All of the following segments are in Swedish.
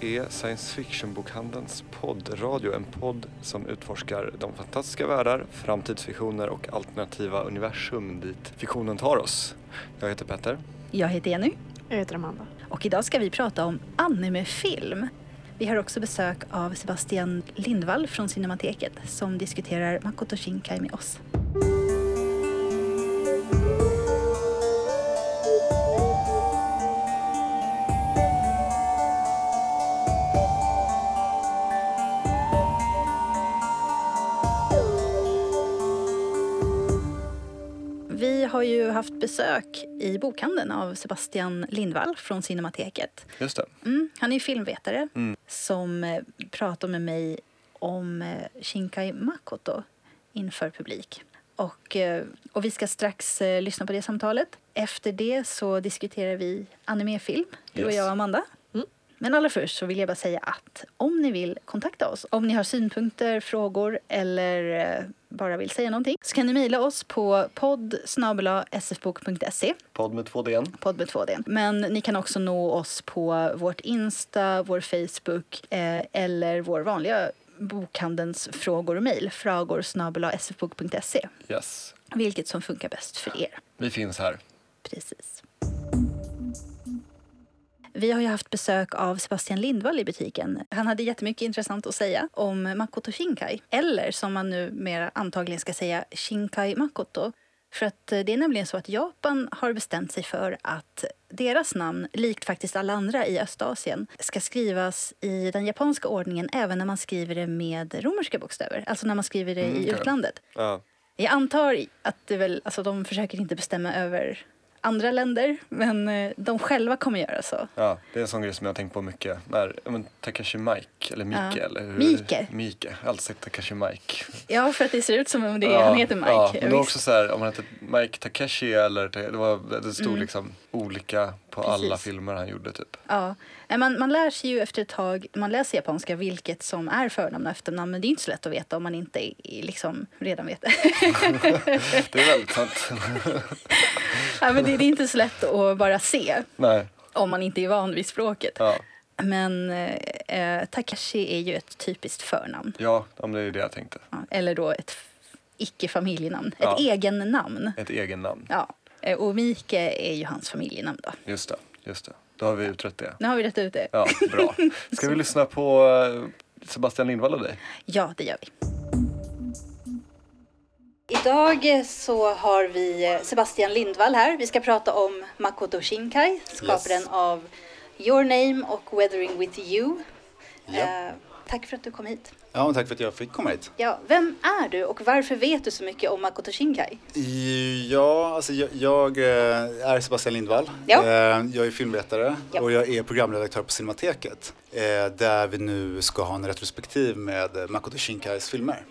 är Science Fiction-bokhandelns poddradio. En podd som utforskar de fantastiska världar, framtidsfiktioner och alternativa universum dit fiktionen tar oss. Jag heter Petter. Jag heter Jenny Jag heter Amanda. och idag ska vi prata om animefilm. Vi har också besök av Sebastian Lindvall från Cinemateket som diskuterar Makoto Shinkai med oss. Haft besök i bokhandeln av Sebastian Lindvall från Cinemateket. Just det. Mm, han är filmvetare Mm. som eh, pratar med mig om eh, Shinkai Makoto inför publik. Och, eh, och vi ska strax lyssna på det samtalet. Efter det så diskuterar vi animefilm, du och Yes. jag och Amanda. Men allra först så vill jag bara säga att om ni vill kontakta oss, om ni har synpunkter, frågor eller eh, bara vill säga någonting så kan ni mejla oss på podd sfbok.se Podd med två d podd med två D. Men ni kan också nå oss på vårt Insta, vår Facebook eh, eller vår vanliga bokhandelns frågor och mejl, fragor sfbok.se. Yes. Vilket som funkar bäst för er. Vi finns här. Precis. Vi har ju haft besök av Sebastian Lindvall i butiken. Han hade jättemycket intressant att säga om Makoto Shinkai. Eller som man nu mer antagligen ska säga, Shinkai Makoto. För att eh, det är nämligen så att Japan har bestämt sig för att deras namn, likt faktiskt alla andra i Östasien, ska skrivas i den japanska ordningen även när man skriver det med romerska bokstäver. Alltså när man skriver det Mm, i okej. utlandet. Ja. Jag antar att det väl, alltså de försöker inte bestämma över andra länder, men eh, de själva kommer göra så. ja, det är en sån grej som jag har tänkt på mycket. När, men, Takashi Mike, eller Mike, Ja. eller hur? Mike. Mike. Jag har alltid sagt Takashi Mike. Ja, för att det ser ut som om det, Ja, han heter Mike. Ja, men det var också så här, om han hette Mike Takeshi eller det, var, det stod Mm. liksom olika på alla Precis. filmer han gjorde typ. Ja. Man, man lär sig ju efter ett tag, man läser japanska, vilket som är förnamn och efternamn. Men det är inte så lätt att veta om man inte är- liksom redan vet det. Det är väldigt sant. ja, men det, det är inte så lätt att bara se Nej, om man inte är van vid språket. ja. Men eh, Takashi är ju ett typiskt förnamn. Ja, ja, det är det jag tänkte. Ja, eller då ett icke-familjenamn. Ja. Ett egennamn. Ett egen namn. Ja. Eh, Och Mike är ju hans familjenamn då. Just det, just det. Då har vi utrett det. Nu har vi rätt ut det. Ja, bra. Ska vi lyssna på eh, Sebastian Lindvall och dig? Ja, det gör vi. Idag så har vi Sebastian Lindvall här. Vi ska prata om Makoto Shinkai, skaparen Yes. av Your Name och Weathering with You. Ja. Eh, tack för att du kom hit. Ja, tack för att jag fick komma hit. Ja, vem är du och varför vet du så mycket om Makoto Shinkai? Ja, alltså jag, jag eh, är Sebastian Lindvall. Ja. Eh, Jag är filmvetare Ja. och jag är programredaktör på Cinemateket. eh, Där vi nu ska ha en retrospektiv med Makoto Shinkais filmer.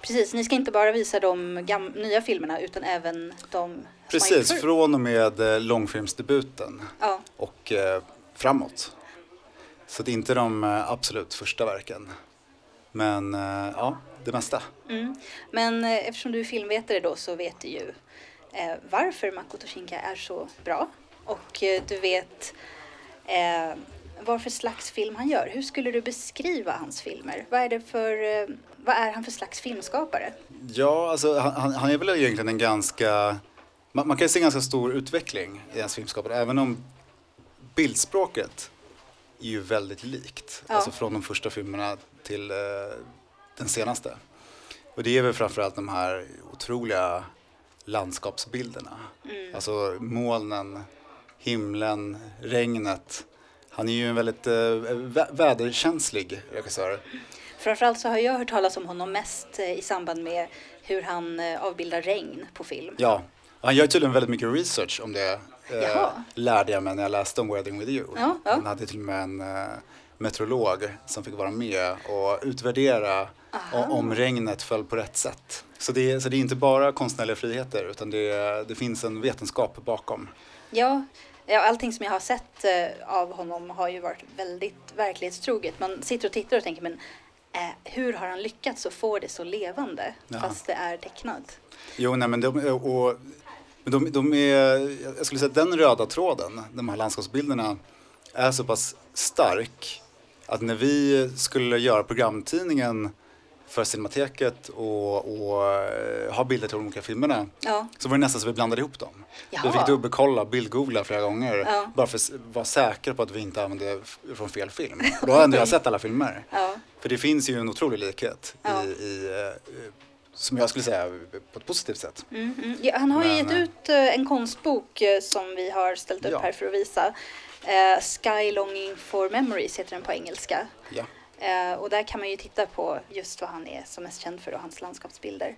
Precis, ni ska inte bara visa de nya filmerna utan även de som Precis, förr. från och med långfilmsdebuten Ja, och framåt. Så det är inte de absolut första verken. Men eh, ja, det mesta. mm. Men eh, eftersom du är filmvetare då så vet du ju eh, varför Makoto Shinkai är så bra. Och du vet eh, vad för slags film han gör. Hur skulle du beskriva hans filmer? Vad är, det för, vad är han för slags filmskapare? Ja, alltså han, han- är väl egentligen en ganska... Man, man kan se en ganska stor utveckling i hans filmskapande, även om bildspråket är ju väldigt likt. Ja. Alltså från de första filmerna till eh, den senaste. Och det är väl framförallt de här otroliga landskapsbilderna. Mm. Alltså molnen, himlen, regnet. Han är ju en väldigt eh, vä- väderkänslig regissör. Framförallt så har jag hört talas om honom mest eh, i samband med hur han avbildar regn på film. Ja, han gör tydligen väldigt mycket research om det. Eh, lärde jag mig när jag läste om Wedding with you. Ja, ja. Han hade till och med en eh, meteorolog som fick vara med och utvärdera o- om regnet föll på rätt sätt. Så det, så det är inte bara konstnärliga friheter utan det, det finns en vetenskap bakom. Ja, ja, allting som jag har sett eh, av honom har ju varit väldigt verklighetstroget. Man sitter och tittar och tänker men eh, hur har han lyckats att få det så levande Ja. fast det är tecknat? Jo, nej men de, och, men de, de är, jag skulle säga att den röda tråden, de här landskapsbilderna, är så pass stark att när vi skulle göra programtidningen för Cinemateket och, och eh, ha bilder till de olika filmerna Ja. så var det nästan så vi blandade ihop dem. Jaha. Vi fick dubbelkolla, bildgoogla flera gånger Ja. bara för att vara säkra på att vi inte använde från fel film. Då har ändå jag sett alla filmer. Ja. För det finns ju en otrolig likhet i, i eh, som jag skulle säga på ett positivt sätt. Mm, mm. Ja, han har ju gett eh, ut eh, en konstbok eh, som vi har ställt upp Ja. här för att visa. Eh, Sky Longing for Memories heter den på engelska. Ja. Eh, och där kan man ju titta på just vad han är som mest känd för och hans landskapsbilder.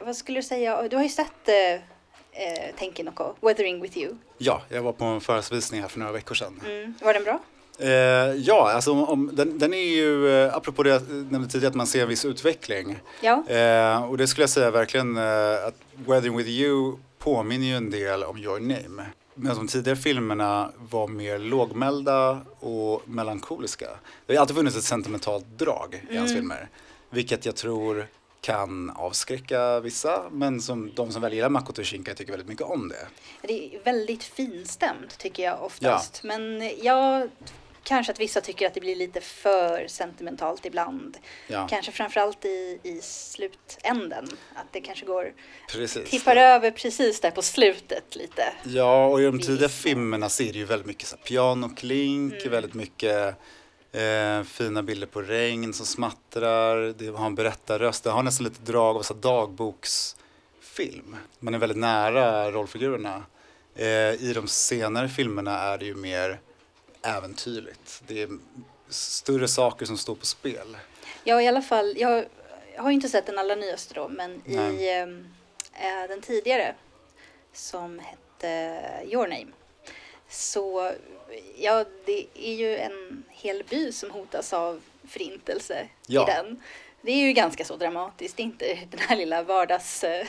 Vad skulle du säga? Du har ju sett eh, eh, Tenkinoko, Weathering with you. ja, jag var på en förhandsvisning här för några veckor sedan. Mm. Var den bra? Eh, ja, alltså om, om, den, den är ju, eh, apropå det jag nämnde tidigare, att man ser en viss utveckling. Ja. Eh, och det skulle jag säga verkligen eh, att Weathering with you påminner ju en del om Your name. Medan de tidigare filmerna var mer lågmälda och melankoliska. Det har alltid funnits ett sentimentalt drag i hans Mm. filmer. Vilket jag tror kan avskräcka vissa, men som de som väl gillar Makoto Shinkai tycker väldigt mycket om det. Det är väldigt finstämt tycker jag oftast. Men jag kanske att vissa tycker att det blir lite för sentimentalt ibland. Ja, Kanske framförallt i, i slutänden. Att det kanske går, precis. tippar över precis där på slutet lite. Ja, och i de tidiga filmerna ser det ju väldigt mycket så pianoklink, Mm. väldigt mycket eh, fina bilder på regn som smattrar, det har en berättarröst, det har nästan lite drag av så dagboksfilm. Man är väldigt nära rollfigurerna. Eh, I de senare filmerna är det ju mer äventyrligt. Det är större saker som står på spel. Ja, i alla fall. Jag har ju inte sett den allra nyaste då, men i Nej. ehm, eh, den tidigare som hette Your Name. Så ja, det är ju en hel by som hotas av förintelse Ja. i den. Det är ju ganska så dramatiskt, det är inte den här lilla vardagshistorien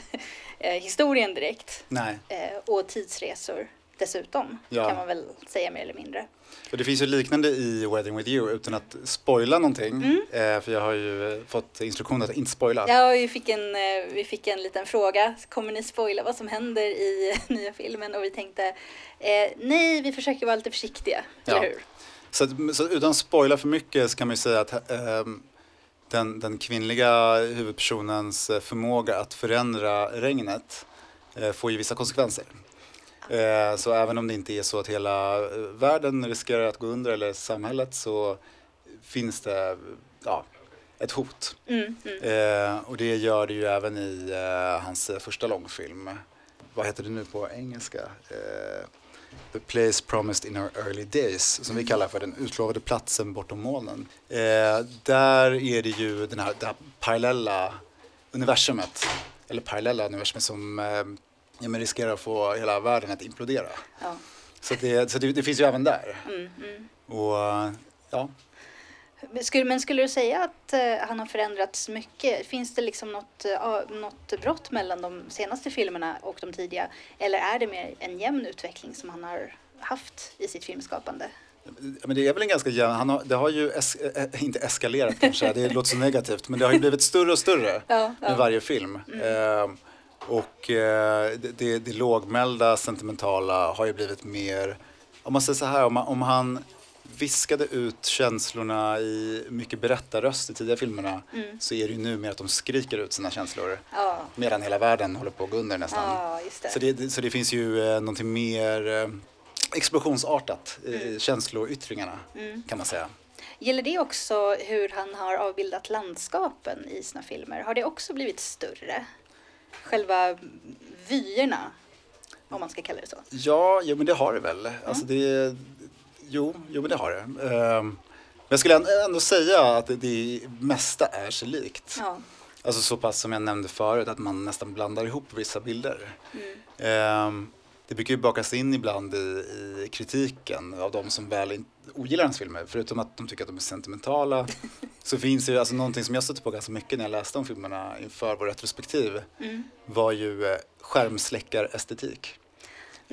eh, historien direkt. Nej. Eh, och tidsresor dessutom, Ja. kan man väl säga mer eller mindre. Och det finns ju liknande i Wedding with you utan att spoila någonting. Mm. Eh, för jag har ju eh, fått instruktioner att inte spoila. Ja, vi fick, en, eh, vi fick en liten fråga. Kommer ni spoila vad som händer i nya filmen? Och vi tänkte, eh, nej, vi försöker vara lite försiktiga, Ja. eller hur? Så, att, så utan att spoila för mycket så kan man ju säga att ehm, den, den kvinnliga huvudpersonens eh, förmåga att förändra regnet eh, får ju vissa konsekvenser. Eh, så även om det inte är så att hela eh, världen riskerar att gå under eller samhället så finns det ja, ett hot. Mm, mm. Eh, och det gör det ju även i eh, hans första långfilm. Vad heter det nu på engelska? The place promised in our early days, som vi kallar för den utlovade platsen bortom molnen. Där är det ju den här, det här parallella universumet, eller parallella universumet som ja, men riskerar att få hela världen att implodera. Ja. Så, det, så det, det finns ju även där. Mm, mm. Och ja, Men Skulle, men skulle du säga att eh, han har förändrats mycket? Finns det liksom något, eh, något brott mellan de senaste filmerna och de tidiga? Eller är det mer en jämn utveckling som han har haft i sitt filmskapande? Men det är väl en ganska jämn, han har, det har ju es, äh, inte eskalerat kanske, det låter så negativt, men det har ju blivit större och större Ja, med varje film. Eh, och eh, det, det, lågmälda, sentimentala har ju blivit mer, om man säger så här, om, om han viskade ut känslorna i mycket berättarröst i tidiga filmerna Mm. så är det ju nu mer att de skriker ut sina känslor Ja, medan hela världen håller på att gå under nästan. ja det. Så det, så det finns ju eh, någonting mer eh, explosionsartat i känsloyttringarna Mm. kan man säga. Gäller det också hur han har avbildat landskapen i sina filmer? Har det också blivit större? Själva vyerna, om man ska kalla det så. Ja, jo, men det har det väl. Alltså det, jo, jo, men det har det. Ehm, men jag skulle ändå- säga att det, det mesta är sig likt. Ja. Alltså så pass som jag nämnde förut att man nästan blandar ihop vissa bilder. Mm. Ehm, det brukar ju bakas in ibland i, i kritiken av de som väl in, ogillar hans filmer. Förutom att de tycker att de är sentimentala så finns ju alltså någonting som jag stötte på ganska mycket när jag läste om filmerna inför vår retrospektiv Mm. var ju eh, skärmsläckarestetik.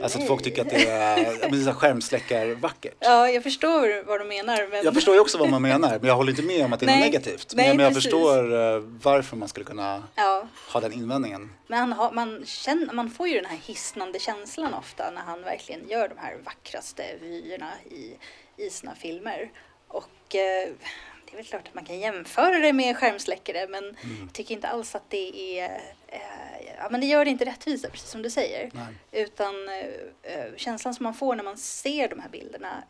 Alltså att Nej. folk tycker att det är, men det skärmsläckar-vackert. Ja, jag förstår vad du menar. Men... Jag förstår ju också vad man menar, men jag håller inte med om att det är Nej, negativt. nej, men men jag precis. förstår eh, varför man skulle kunna Ja, ha den invändningen. men har, man, känner, man får ju den här hisnande känslan ofta när han verkligen gör de här vackraste vyerna i, i sina filmer. Och eh, det är väl klart att man kan jämföra det med skärmsläckare men Mm. jag tycker inte alls att det är eh, ja, men det gör det inte rättvisa, precis som du säger. Nej. Utan eh, känslan som man får när man ser de här bilderna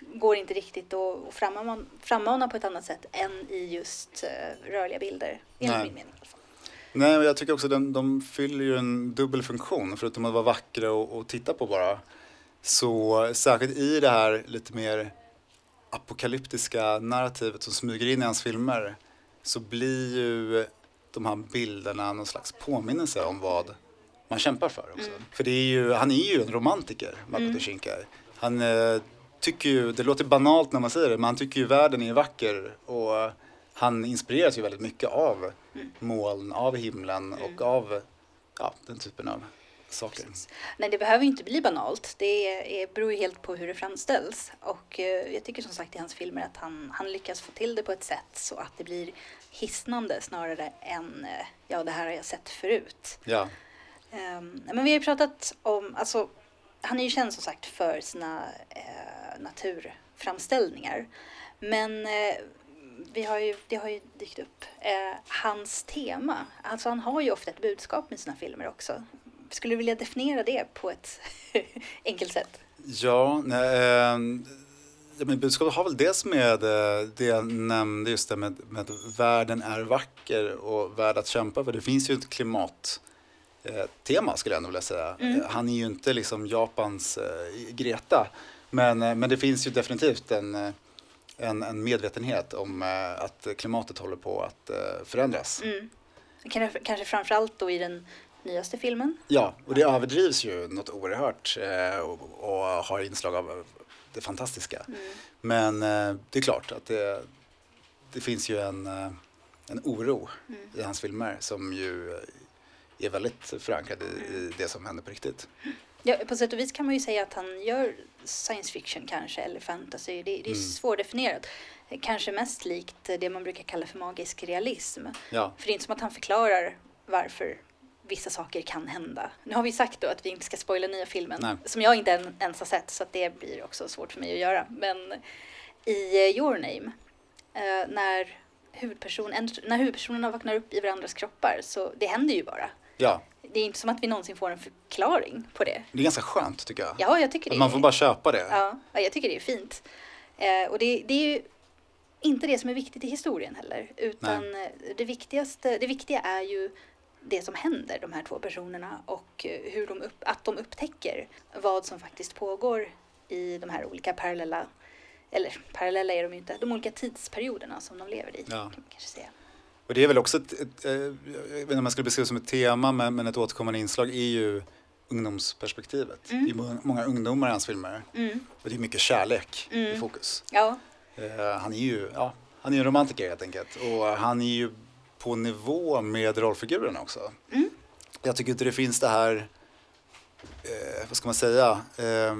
går inte riktigt att frammana, frammana på ett annat sätt än i just rörliga bilder. Enligt min mening. Nej, men jag tycker också att de, de fyller ju en dubbel funktion. Förutom att vara vackra och, och titta på bara. Så särskilt i det här lite mer apokalyptiska narrativet som smyger in i hans filmer så blir ju de här bilderna någon slags påminnelse om vad man kämpar för också. För det är ju, han är ju en romantiker, Makoto Shinkai. Han eh, tycker ju, det låter banalt när man säger det, men han tycker ju världen är vacker och han inspireras ju väldigt mycket av moln, av himlen och av ja, den typen av saker. Nej, det behöver ju inte bli banalt. Det är, beror ju helt på hur det framställs. Och eh, jag tycker som sagt i hans filmer att han, han lyckas få till det på ett sätt så att det blir hisnande snarare än eh, ja, det här har jag sett förut. Ja, Ehm, men vi har ju pratat om, alltså, han är ju känd som sagt för sina eh, naturframställningar. Men eh, vi har ju, det har ju dykt upp. Eh, hans tema, alltså han har ju ofta ett budskap med sina filmer också. Skulle du vilja definiera det på ett enkelt sätt? ja, eh, ja men budskapet har väl dels med eh, det jag nämnde just det med, med att världen är vacker och värd att kämpa för. Det finns ju ett klimat eh, skulle jag ändå vilja säga. Mm. Eh, Han är ju inte liksom Japans eh, Greta. Men, eh, men det finns ju definitivt en, eh, en, en medvetenhet om att klimatet håller på att förändras. Mm. Kanske, kanske framförallt då i den nyaste filmen. Ja, och det överdrivs ju något oerhört eh, och, och har inslag av det fantastiska. Mm. Men eh, det är klart att det, det finns ju en, eh, en oro Mm. i hans filmer som ju är väldigt förankrad i, i det som händer på riktigt. Ja, på sätt och vis kan man ju säga att han gör science fiction kanske, eller fantasy. Det, det är Mm. svårdefinierat. Kanske mest likt det man brukar kalla för magisk realism. Ja, För det är inte som att han förklarar varför vissa saker kan hända. Nu har vi sagt då att vi inte ska spoila nya filmen, Nej. som jag inte ens har sett, så det blir också svårt för mig att göra. Men i eh, Your Name, eh, när, huvudperson, när huvudpersonerna vaknar upp i varandras kroppar, så det händer ju bara. ja, Det är inte som att vi någonsin får en förklaring på det. det är ganska skönt tycker jag. Ja, jag tycker det. Att man får bara köpa det. Ja, ja, jag tycker det är fint. Eh, och det, det är ju inte det som är viktigt i historien heller. Utan eh, det, viktigaste, det viktiga är ju det som händer de här två personerna och eh, hur de upp, att de upptäcker vad som faktiskt pågår i de här olika parallella, eller parallella är de ju inte, de olika tidsperioderna som de lever i. Ja. Kan man kanske säga. Och det är väl också ett, ett, eh, jag vet inte om man skulle beskriva som ett tema, men, men ett återkommande inslag är ju ungdomsperspektivet. Mm. Det är må- många ungdomar i hans filmer Mm. och det är mycket kärlek i Mm. fokus. Ja, Eh, han är ju ja, han är en romantiker helt enkelt och han är ju på nivå med rollfigurerna också. Mm. Jag tycker inte det finns det här, eh, vad ska man säga, eh,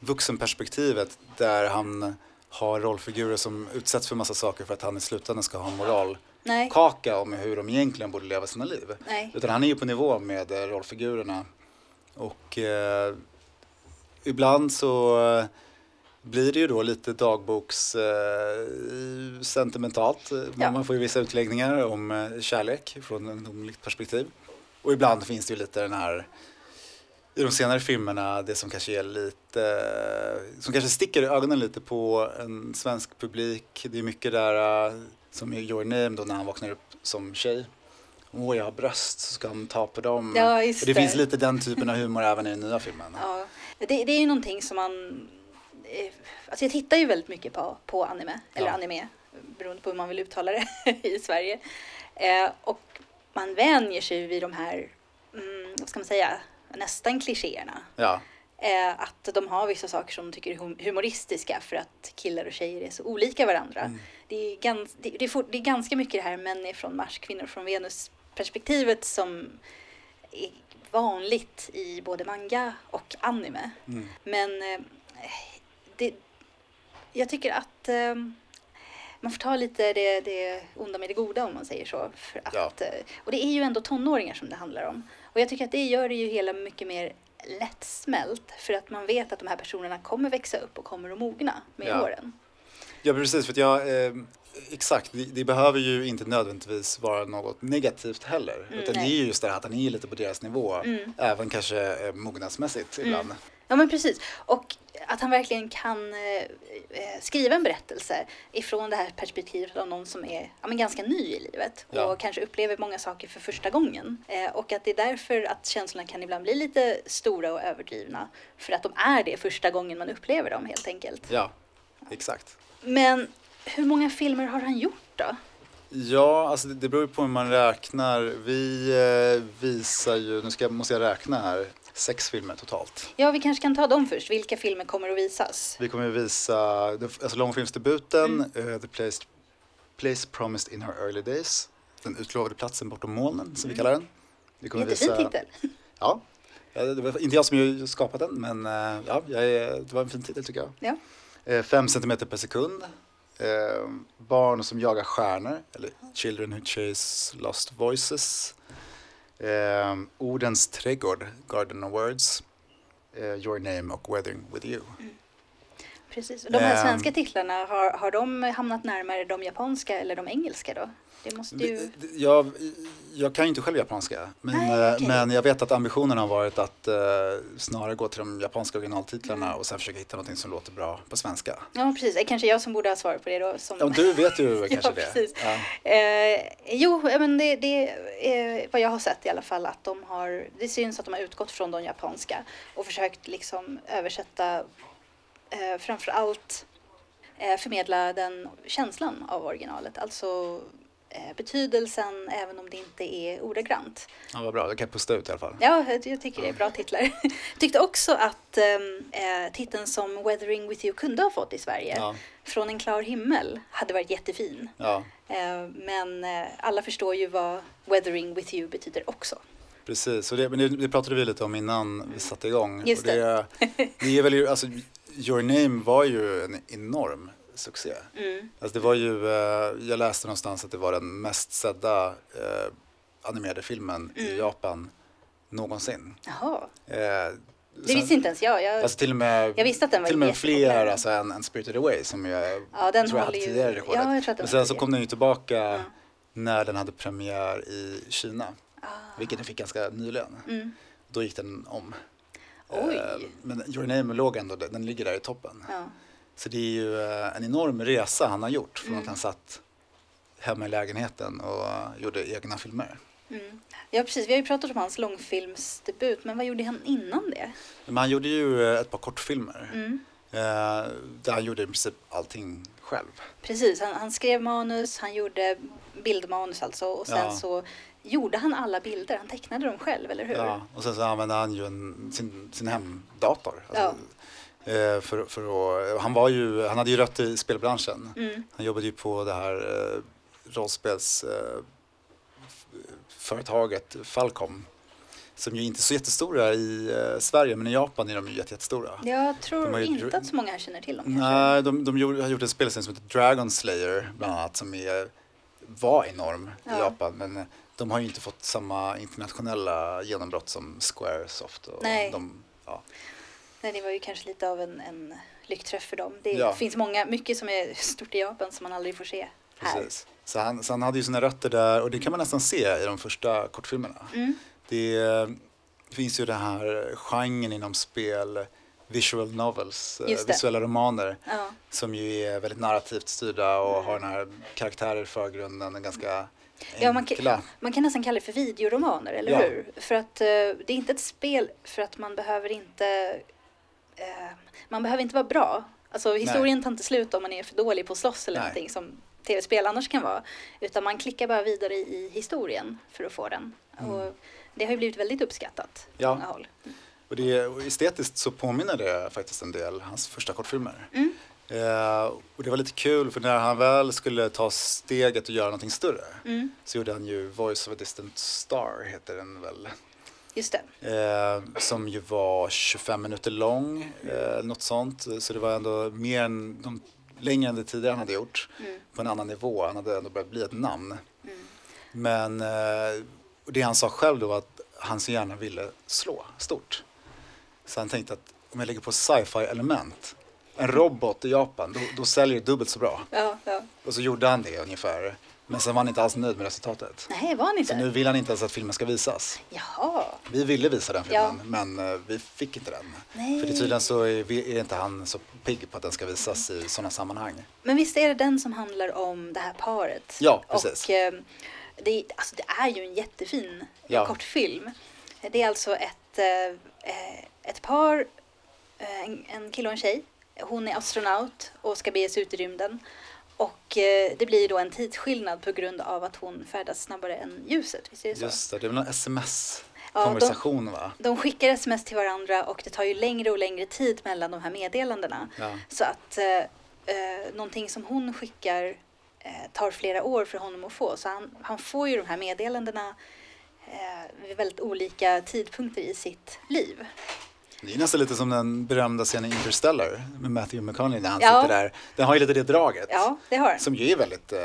vuxenperspektivet där han har rollfigurer som utsätts för massa saker för att han i slutändan ska ha en moralkaka om hur de egentligen borde leva sina liv. nej. Utan han är ju på nivå med eh, rollfigurerna. Och eh, ibland så eh, blir det ju då lite dagboks eh, sentimentalt. Eh, Ja. Man får ju vissa utläggningar om eh, kärlek från ett ungdomligt perspektiv. Och ibland finns det ju lite den här i de senare filmerna, det som kanske är lite, som kanske sticker i ögonen lite på en svensk publik. Det är mycket där eh, som i Your Name då när han vaknar upp som tjej. Åh, jag har bröst, så ska han ta på dem. Ja, det, det. finns lite den typen av humor även i den nya filmen. Ja, det, det är ju någonting som man... eh, Alltså jag tittar ju väldigt mycket på, på anime, eller Ja. anime, beroende på hur man vill uttala det i Sverige. Eh, och man vänjer sig vid de här, mm, vad ska man säga, nästan klichéerna. Ja, Eh, att de har vissa saker som de tycker är hum- humoristiska för att killar och tjejer är så olika varandra. Mm. Det, är gans, det, det, är for, det är ganska mycket det här män är från Mars, kvinnor från Venus perspektivet som är vanligt i både manga och anime. mm. Men eh, det, jag tycker att eh, man får ta lite det, det onda med det goda om man säger så. För att, Ja. eh, och det är ju ändå tonåringar som det handlar om. Och jag tycker att det gör det ju hela mycket mer lättsmält för att man vet att de här personerna kommer växa upp och kommer att mogna med Ja. åren. Ja, precis. För att jag, eh, exakt, det, det behöver ju inte nödvändigtvis vara något negativt heller. Mm, utan det nej. är ju just det här att han är lite på deras nivå. Mm. Även kanske eh, mognadsmässigt ibland. Ja men precis. Och att han verkligen kan eh, eh, skriva en berättelse ifrån det här perspektivet av någon som är ja, men ganska ny i livet Ja. och kanske upplever många saker för första gången. Eh, och att det är därför att känslorna kan ibland bli lite stora och överdrivna. För att de är det första gången man upplever dem helt enkelt. Ja, exakt. Men hur många filmer har han gjort då? Ja, alltså det, det beror ju på hur man räknar. Vi eh, visar ju, nu ska, måste jag räkna här, sex filmer totalt. Ja, vi kanske kan ta dem först. Vilka filmer kommer att visas? Vi kommer ju visa alltså långfilmsdebuten, Mm. eh, The Place, Place Promised in Her Early Days, Den utlovade platsen bortom molnen som vi kallar den. Vi kommer Jättefin visa- titel. Ja, det var inte jag som skapat den, men eh, ja, det var en fin titel tycker jag. Ja. Eh, Fem centimeter per sekund. Barn som jagar stjärnor, eller Children who chase lost voices. Eh, Ordens trädgård, Garden of Words. Eh, Your name och Weathering with you. Precis. De här Ehm. svenska titlarna, har, har de hamnat närmare de japanska eller de engelska då? Det måste ju... Det- det- Jag, jag kan ju inte själv japanska, men, Nej, eh, okej. men jag vet att ambitionen har varit att eh, snarare gå till de japanska originaltitlarna Mm. och sen försöka hitta något som låter bra på svenska. Ja, precis. Det kanske jag som borde ha svar på det då. Som... Ja, du vet ju kanske det. precis. Ja. Eh, jo, ja, men det, det är vad jag har sett i alla fall att de har, det syns att de har utgått från de japanska och försökt liksom översätta eh, framför allt eh, förmedla den känslan av originalet, alltså eh, betydelsen även om det inte är ordagrant. ja, vad bra. Det kan jag pusta ut i alla fall. Ja, jag jag tycker det är bra titlar. Tyckte också att ehm, eh, titeln som Weathering with you kunde ha fått i Sverige, Ja, Från en klar himmel, hade varit jättefin. ja, Eh, Men eh, alla förstår ju vad weathering with you betyder också. precis. Och det, det, det pratade vi lite om innan vi satte igång. Just och det, det är väl ju, alltså, Your Name var ju en enorm succé. Mm. Alltså det var ju, eh, jag läste någonstans att det var den mest sedda eh, animerade filmen i Mm. Japan någonsin. Jaha, Eh, det visste inte ens jag. jag Alltså till och med, Jag visste att den var till och med fler alltså, än, än Spirited Away som jag ja, den tror jag hade ju... tidigare i rekordet. Ja, jag tror att Men sen så kom den ju tillbaka Ja. när den hade premiär i Kina, Ah. vilket den fick ganska nyligen. Mm. Då gick den om. Oj. Eh, Men Your Name låg ändå, den ligger där i toppen. Ja. Så det är ju eh, en enorm resa han har gjort från Mm. att han satt hemma i lägenheten och gjorde egna filmer. Mm. ja, precis. Vi har ju pratat om hans långfilmsdebut, men vad gjorde han innan det? Men han gjorde ju eh, ett par kortfilmer Mm. där han gjorde i princip allting själv. Precis, han, han skrev manus, han gjorde bildmanus alltså och sen Ja. så gjorde han alla bilder. Han tecknade dem själv, eller hur? Ja, och sen så använde han ju en, sin, sin hemdator. Alltså, eh, för, för att, han, var ju, han hade ju rötter i spelbranschen. Mm. Han jobbade ju på det här eh, rollspels eh, Falcom. Som ju inte är så jättestora i Sverige men i Japan är de ju jätte- jättestora. Jag tror ju inte att så många här känner till dem. Nej, de, de gjorde, har gjort en spelserie som heter Dragon Slayer bland annat som är, var enorm Ja. i Japan men de har ju inte fått samma internationella genombrott som Squaresoft och Nej. de, ja. Nej, det var ju kanske lite av en, en lyckträff för dem. Det Ja. finns många, mycket som är stort i Japan som man aldrig får se här. Precis. Så han, så han hade ju sina rötter där och det kan man nästan se i de första kortfilmerna. Mm. Det eh, finns ju den här genren inom spel, visual novels, eh, visuella romaner Ja. som ju är väldigt narrativt styrda och Mm. har den här karaktärer i förgrunden, ganska Ja, man kan-. Man kan nästan kalla det för videoromaner, eller Ja. hur? För att eh, det är inte ett spel för att man behöver inte eh, man behöver inte vara bra. Alltså historien tar inte slut om man är för dålig på att slåss eller Nej. någonting som tv-spel annars kan vara. Utan man klickar bara vidare i, i historien för att få den. Mm. Och det har ju blivit väldigt uppskattat på Ja. många håll. Och, det, och estetiskt så påminner det faktiskt en del hans första kortfilmer. Mm. Eh, och det var lite kul för när han väl skulle ta steget och göra någonting större Mm. så gjorde han ju Voice of a Distant Star, heter den väl. Just det. Eh, som ju var 25 minuter lång, eh, något sånt. Så det var ändå mer än de, längre än det tidigare han hade gjort. Mm. På en annan nivå, han hade ändå börjat bli ett namn. Mm. Men eh, det han sa själv då var att han så gärna ville slå stort. Så han tänkte att om jag lägger på sci-fi element en robot i Japan, då, då säljer det dubbelt så bra. Ja, ja. Och så gjorde han det ungefär. Men sen var han inte alls nöjd med resultatet. Nej, var han inte? Så nu vill han inte ens att filmen ska visas. Jaha. Vi ville visa den filmen, Ja. men eh, vi fick inte den. Nej. För det tydligen så är, är inte han så pigg på att den ska visas i sådana sammanhang. Men visst är det den som handlar om det här paret? Ja, precis. Och eh, det, alltså, det är ju en jättefin Ja. kortfilm. Det är alltså ett, eh, eh, ett par, eh, en, en kille och en tjej. Hon är astronaut och ska bege sig ut i rymden. Och eh, det blir då en tidsskillnad på grund av att hon färdas snabbare än ljuset. Visst är det så? Just det, det är väl Ja, sms-konversation va? De skickar sms till varandra och det tar ju längre och längre tid mellan de här meddelandena. Ja. Så att eh, eh, någonting som hon skickar eh, tar flera år för honom att få. Så han, han får ju de här meddelandena eh, vid väldigt olika tidpunkter i sitt liv. Det är nästan lite som den berömda scenen Interstellar med Matthew McConaughey när han Ja. sitter där. Den har ju lite det draget. Ja, det har han. Som ju är väldigt eh,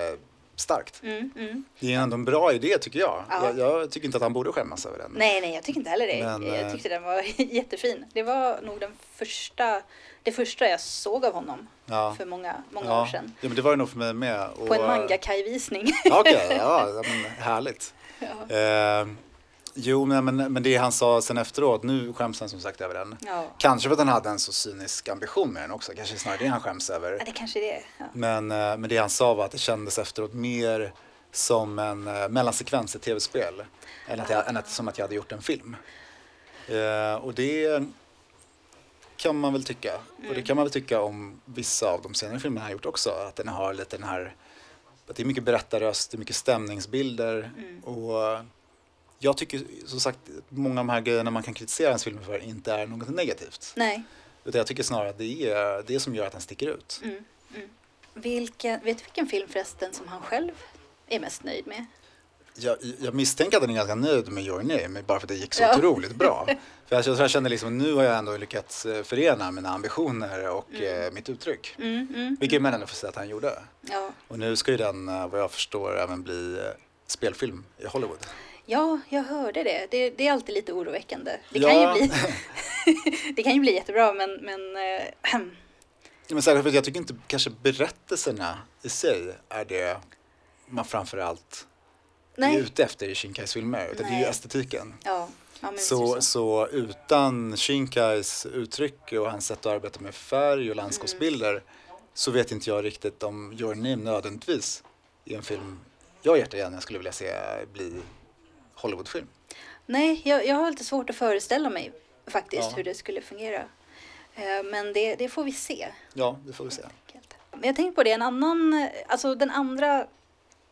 starkt. Mm, mm. Det är ändå en bra idé tycker jag. Ja. jag. Jag tycker inte att han borde skämmas över den. Nej, nej, jag tycker inte heller det. Men, jag eh, tyckte den var jättefin. Det var nog den första, det första jag såg av honom Ja. för många, många ja. år sedan. Ja, men det var det nog för mig med. På en manga-kaj-visning. Okej, ja, ja, men härligt. ja. Eh, jo, men, men, det han sa sen efteråt, nu skäms han som sagt över den. ja. Kanske för att han hade en så cynisk ambition med den också, kanske snarare det han skäms över. ja, det kanske det är. Ja. Men, eh, men det han sa var att det kändes efteråt mer som en eh, mellansekvens i tv-spel än, att jag, än att, som att jag hade gjort en film. Eh, och det kan man väl tycka. Och det kan man väl tycka om vissa av de senare filmerna han gjort också. Att den har lite den här, att det är mycket berättarröst, det är mycket stämningsbilder. Och eh, jag tycker som sagt, många av de här grejerna man kan kritisera hans filmer för inte är något negativt. Nej. Utan jag tycker snarare att det är det som gör att den sticker ut. Mm, mm. Vilken, vet du vilken film förresten som han själv är mest nöjd med? Jag, jag misstänker att den är ganska nöjd med Your Name, bara för att det gick så Ja. otroligt bra. För jag, jag kände liksom, nu har jag ändå lyckats eh, förena mina ambitioner och eh, mitt uttryck. Mm, mm. Vilket man ändå får säga att han gjorde. Ja. Och nu ska ju den, eh, vad jag förstår, även bli eh, spelfilm i Hollywood. Ja, jag hörde det. det. Det är alltid lite oroväckande. Det Ja. kan ju bli, det kan ju bli jättebra, men, men Ja, Men särskilt för jag tycker inte kanske berättelserna i sig är det man framförallt är nej. ute efter i Shinkais filmer. Utan det är ju Nej. estetiken. Ja, ja är Så, det så utan Shinkais uttryck och hans sätt att arbeta med färg och landskapsbilder så vet inte jag riktigt om Your Name nödvändigtvis är en film jag jättegärna skulle vilja se bli Hollywoodfilm. Nej, jag, jag har lite svårt att föreställa mig faktiskt Ja. hur det skulle fungera. Eh, Men det, det får vi se. Ja, det får vi se. Men jag tänkte på det, en annan, alltså den andra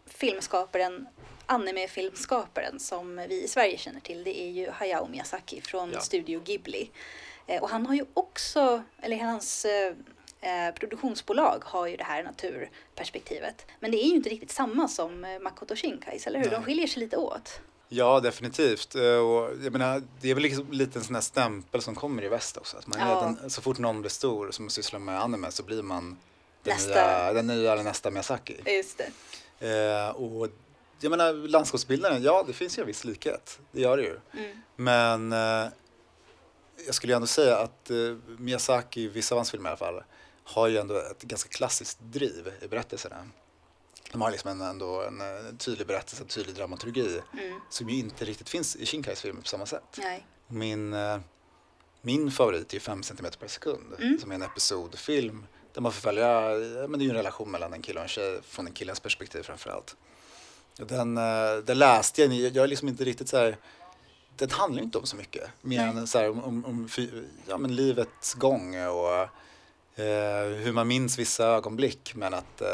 filmskaparen, anime-filmskaparen som vi i Sverige känner till, det är ju Hayao Miyazaki från Ja. Studio Ghibli. Eh, Och han har ju också, eller hans eh, eh, produktionsbolag har ju det här naturperspektivet. Men det är ju inte riktigt samma som Makoto Shinkais, eller hur? De Nej. skiljer sig lite åt. Ja, definitivt. Eh, Och jag menar, det är väl liksom lite en sån här stämpel som kommer i väst också. Att man Ja. den, så fort någon blir stor som sysslar med anime så blir man den, Nästa. nya, den nya eller nästa Miyazaki. Just det. Eh, och jag menar landskapsbilden, ja det finns ju en viss likhet. Det gör det ju. Mm. Men eh, jag skulle ju ändå säga att eh, Miyazaki, i vissa av hans filmer i alla fall, har ju ändå ett ganska klassiskt driv i berättelserna. De har liksom en, ändå en, eh, tydlig berättelse, en tydlig dramaturgi Mm. som ju inte riktigt finns i Shinkais filmer på samma sätt. Nej. Min, eh, min favorit är 5 cm per sekund Mm. som är en episodfilm där man får följa, men det är ju en relation mellan en kille och en tjej från en killens perspektiv framförallt. Och den, eh, den läste jag, jag är liksom inte riktigt så här, den handlar inte om så mycket mer Nej. än så här, om, om, om ja, men livets gång och eh, hur man minns vissa ögonblick men att eh,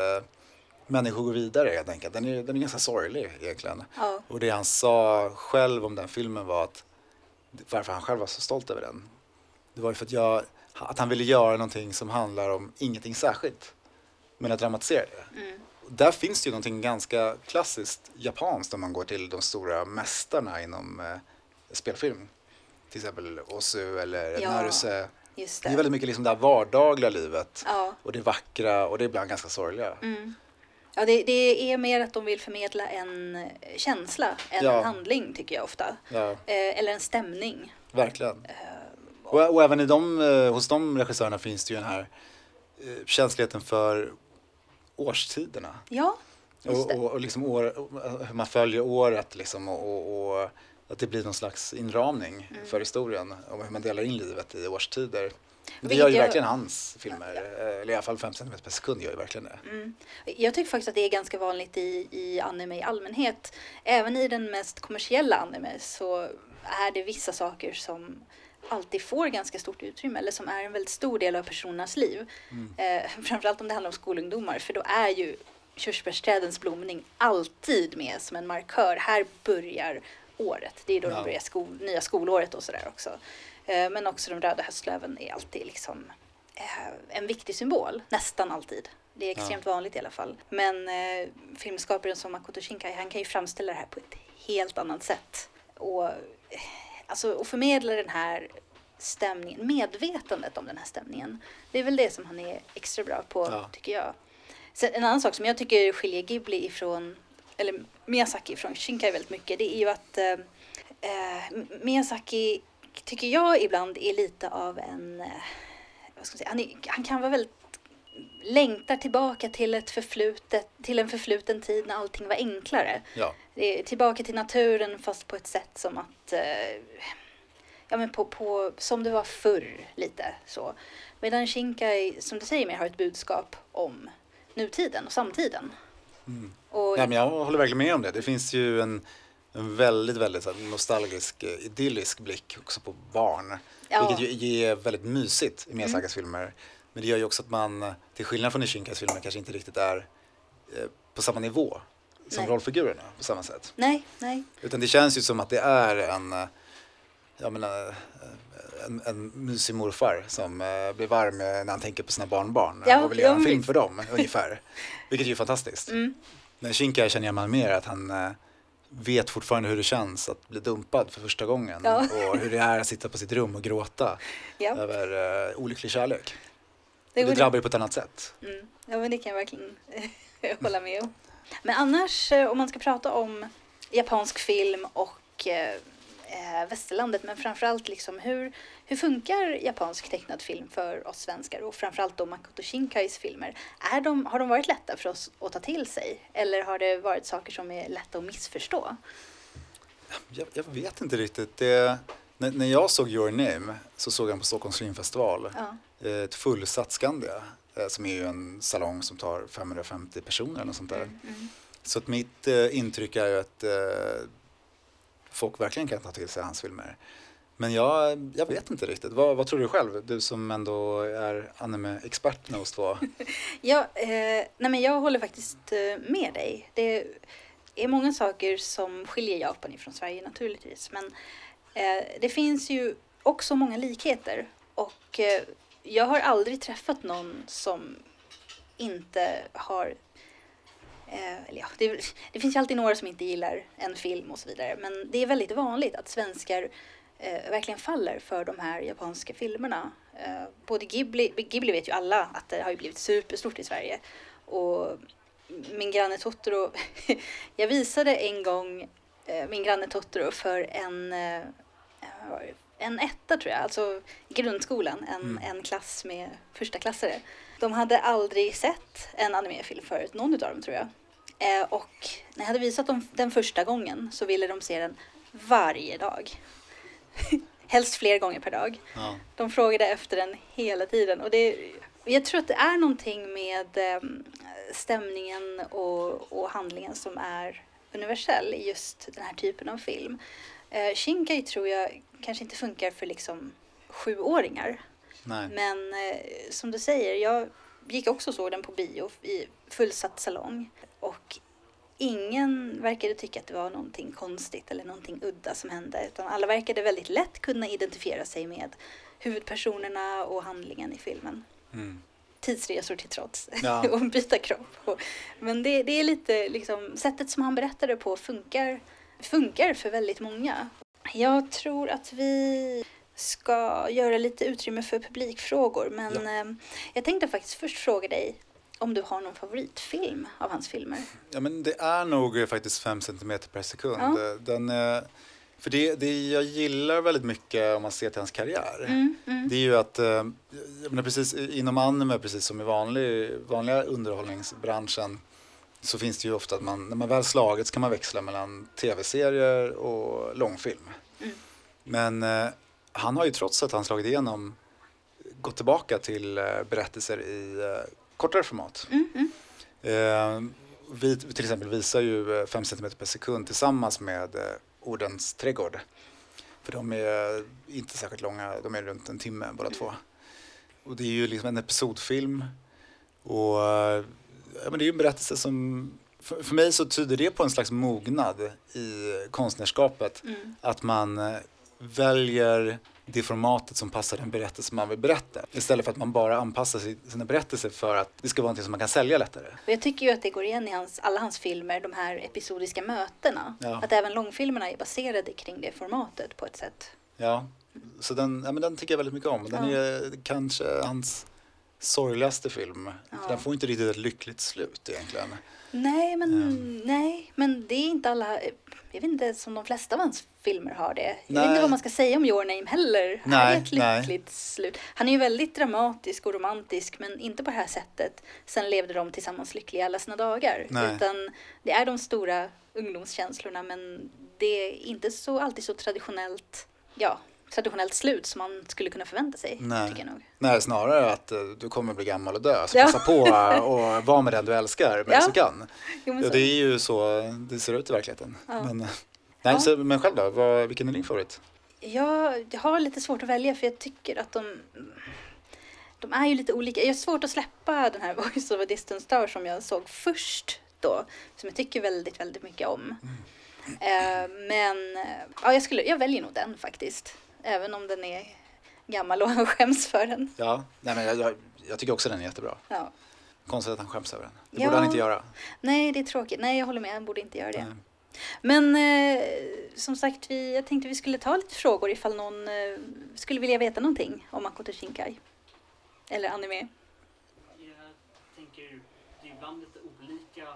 människor går vidare helt enkelt. Den är, den är ganska sorglig egentligen. Ja. Och det han sa själv om den filmen var att varför han själv var så stolt över den. Det var ju för att, jag, att han ville göra någonting som handlar om ingenting särskilt. Men att dramatisera det. Mm. Där finns det ju någonting ganska klassiskt japanskt om man går till de stora mästarna inom eh, spelfilm. Till exempel Osu eller Ja, Naruse. Just Det är det. väldigt mycket liksom det här vardagliga livet. Ja. Och det vackra och det är ibland ganska sorgliga. Mm. Ja, det, det är mer att de vill förmedla en känsla än Ja. en handling tycker jag ofta. Ja, Eh, eller en stämning. verkligen. Eh, Och, och även i de, eh, hos de regissörerna finns det ju den här eh, känsligheten för årstiderna. Ja, just Och, det. och, och liksom år, och hur man följer året liksom och, och, och att det blir någon slags inramning Mm. för historien och hur man delar in livet i årstider. Det gör ju verkligen hans filmer, eller i alla fall 5 cm per sekund gör ju verkligen det. Mm. Jag tycker faktiskt att det är ganska vanligt i, i anime i allmänhet. Även i den mest kommersiella anime så är det vissa saker som alltid får ganska stort utrymme eller som är en väldigt stor del av personernas liv. Eh, framförallt om det handlar om skolungdomar för då är ju körsbärsträdens blomning alltid med som en markör. Här börjar året. Det är då Ja. de börjar skol, nya skolåret och sådär också. Eh, men också de röda höstlöven är alltid liksom eh, en viktig symbol, nästan alltid. Det är extremt vanligt i alla fall. Men eh, filmskaparen som Makoto Shinkai, han kan ju framställa det här på ett helt annat sätt. Och, eh, alltså, och förmedla den här stämningen, medvetandet om den här stämningen. Det är väl det som han är extra bra på, Ja. tycker jag. Sen, en annan sak som jag tycker skiljer Ghibli ifrån, eller Miyazaki ifrån Shinkai väldigt mycket, det är ju att eh, Miyazaki tycker jag ibland är lite av en, eh, vad ska man säga, han, är, han kan vara väldigt längtar tillbaka till ett förflutet, till en förfluten tid när allting var enklare. Ja, tillbaka till naturen fast på ett sätt som att, eh, ja men på, på, som det var förr lite så. Medan Shinkai, som du säger mer, har ett budskap om nutiden och samtiden. Och, Nej, men jag håller verkligen med om det. Det finns ju en, en väldigt, väldigt här, nostalgisk, eh, idyllisk blick också på barn. Ja. Mm. Vilket ju är väldigt mysigt i Miyazakas filmer. Men det gör ju också att man, till skillnad från i Shinkais filmer, kanske inte riktigt är eh, på samma nivå som Nej. rollfigurerna på samma sätt. nej, nej. Utan det känns ju som att det är en, eh, jag menar, en, en mysig morfar som eh, blir varm när han tänker på sina barnbarn Ja, och vill ja, göra en film för dem ungefär. Vilket är ju fantastiskt. Mm. Men Shinkai känner man mer att han vet fortfarande hur det känns att bli dumpad för första gången Ja. och hur det är att sitta på sitt rum och gråta Ja, över uh, olycklig kärlek. det, Det, drabbar ju på ett annat sätt. Mm. Ja, men det kan jag verkligen hålla med om. Men annars, eh, om man ska prata om japansk film och eh, eh, västerlandet, men framförallt liksom hur, hur funkar japansk tecknad film för oss svenskar och framförallt då Makoto Shinkais filmer? Är de, har de varit lätta för oss att ta till sig eller har det varit saker som är lätta att missförstå? Jag, jag vet inte riktigt. Det, när, när jag såg Your Name så såg jag på Stockholms filmfestival Ja. eh, ett fullsatt Skandia eh, som är ju en salong som tar 550 personer eller något sånt där. Mm. Så att mitt eh, intryck är ju att eh, folk verkligen kan ta till sig hans filmer. Men jag, jag vet inte riktigt. Vad, vad tror du själv? Du som ändå är anime-expert med oss två. Ja, eh, nej men jag håller faktiskt eh, med dig. Det är många saker som skiljer Japan ifrån Sverige naturligtvis. Men eh, det finns ju också många likheter. Och eh, jag har aldrig träffat någon som inte har Eh, eller ja, det, det finns ju alltid några som inte gillar en film och så vidare. Men det är väldigt vanligt att svenskar eh, verkligen faller för de här japanska filmerna. Eh, både Ghibli, Ghibli vet ju alla att det har ju blivit superstort i Sverige. Och min granne Totoro, jag visade en gång eh, min granne Totoro för en, eh, en etta tror jag, alltså grundskolan, en, Mm. en klass med första klassare. De hade aldrig sett en animefilm förut, någon av dem tror jag. Eh, och när jag hade visat dem den första gången så ville de se den varje dag. Helst fler gånger per dag. Ja. De frågade efter den hela tiden. Och det, jag tror att det är någonting med ehm, stämningen och, och handlingen som är universell i just den här typen av film. Eh, Shinkai tror jag kanske inte funkar för liksom sjuåringar. Nej. Men eh, som du säger, jag gick också och såg den på bio i fullsatt salong. Och ingen verkade tycka att det var någonting konstigt eller någonting udda som hände. Utan alla verkade väldigt lätt kunna identifiera sig med huvudpersonerna och handlingen i filmen. Mm. Tidsresor till trots. Ja. och byta kropp. Och, men det, det är lite liksom, sättet som han berättade på funkar, funkar för väldigt många. Jag tror att vi ska göra lite utrymme för publikfrågor. Men eh, jag tänkte faktiskt först fråga dig om du har någon favoritfilm av hans filmer. Ja, men det är nog faktiskt 5 cm per sekund. Ja. Den, eh, För det, det jag gillar väldigt mycket om man ser till hans karriär, Mm, mm. det är ju att, eh, jag menar precis inom anime, precis som i vanlig, vanliga underhållningsbranschen, så finns det ju ofta att man, när man väl slagit så kan man växla mellan tv-serier och långfilm. Mm. Men eh, han har ju trots att han slagit igenom gått tillbaka till eh, berättelser i eh, kortare format. Mm, mm. Eh, vi till exempel visar ju 5 cm per sekund tillsammans med Ordens trädgård. För de är inte särskilt långa, de är runt en timme båda två. Och det är ju liksom en episodfilm. Och ja, men det är ju en berättelse som, för, för mig så tyder det på en slags mognad i konstnärskapet. Mm. Att man väljer det formatet som passar den berättelse man vill berätta. Istället för att man bara anpassar si- sina berättelser för att det ska vara något som man kan sälja lättare. Och jag tycker ju att det går igen i hans, alla hans filmer, de här episodiska mötena. Ja. Att även långfilmerna är baserade kring det formatet på ett sätt. Ja, så den, ja, men den tycker jag väldigt mycket om. Den Ja. är kanske hans sorgligaste film. Ja. För den får inte riktigt ett lyckligt slut egentligen. Nej, men, Ehm. nej, men det är inte alla... Jag vet inte som de flesta av hans filmer har det. Jag vet inte vad man ska säga om Your Name heller. Nej, här är ett lyckligt slut. Han är ju väldigt dramatisk och romantisk, men inte på det här sättet. Sen levde de tillsammans lyckliga alla sina dagar. Nej. Utan det är de stora ungdomskänslorna, men det är inte så alltid så traditionellt, ja, traditionellt slut som man skulle kunna förvänta sig. Nej. Tycker jag nog. Nej, snarare att eh, du kommer bli gammal och dö. Så Ja. passa på och vara med den du älskar medan Ja. du kan. Jo, men Ja, så. det är ju så det ser ut i verkligheten. Ja. Men, eh, nej, Ja. så, men själv då? Vad, vilken är din favorit? Jag, jag har lite svårt att välja för jag tycker att de de är ju lite olika. Jag har svårt att släppa den här Voice of a Distant Star som jag såg först då. Som jag tycker väldigt, väldigt mycket om. Eh, men eh, ja, jag, skulle, jag väljer nog den faktiskt. Även om den är gammal och han skäms för den. Ja, nej, men jag, jag, jag tycker också den är jättebra. Ja. Konstigt att han skäms över den. Det Ja. borde han inte göra. Nej, det är tråkigt. Nej, jag håller med. Han borde inte göra det. Nej. Men eh, som sagt, vi, jag tänkte vi skulle ta lite frågor ifall någon eh, skulle vilja veta någonting om Makoto Shinkai. Eller anime. Jag tänker, det är ibland lite olika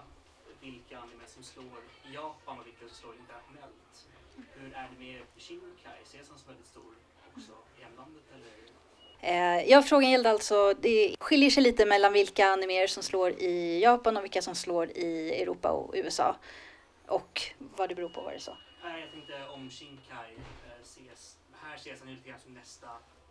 vilka anime som slår i Japan och vilka som slår internationellt. Hur är det med Shinkai? Ses han som väldigt stor också i hemlandet eller? Eh, ja, frågan gällde alltså, det skiljer sig lite mellan vilka animer som slår i Japan och vilka som slår i Europa och USA. Och vad det beror på var det så. Nej, jag tänkte om Shinkai eh, ses, här ses han ju lite grann som nästa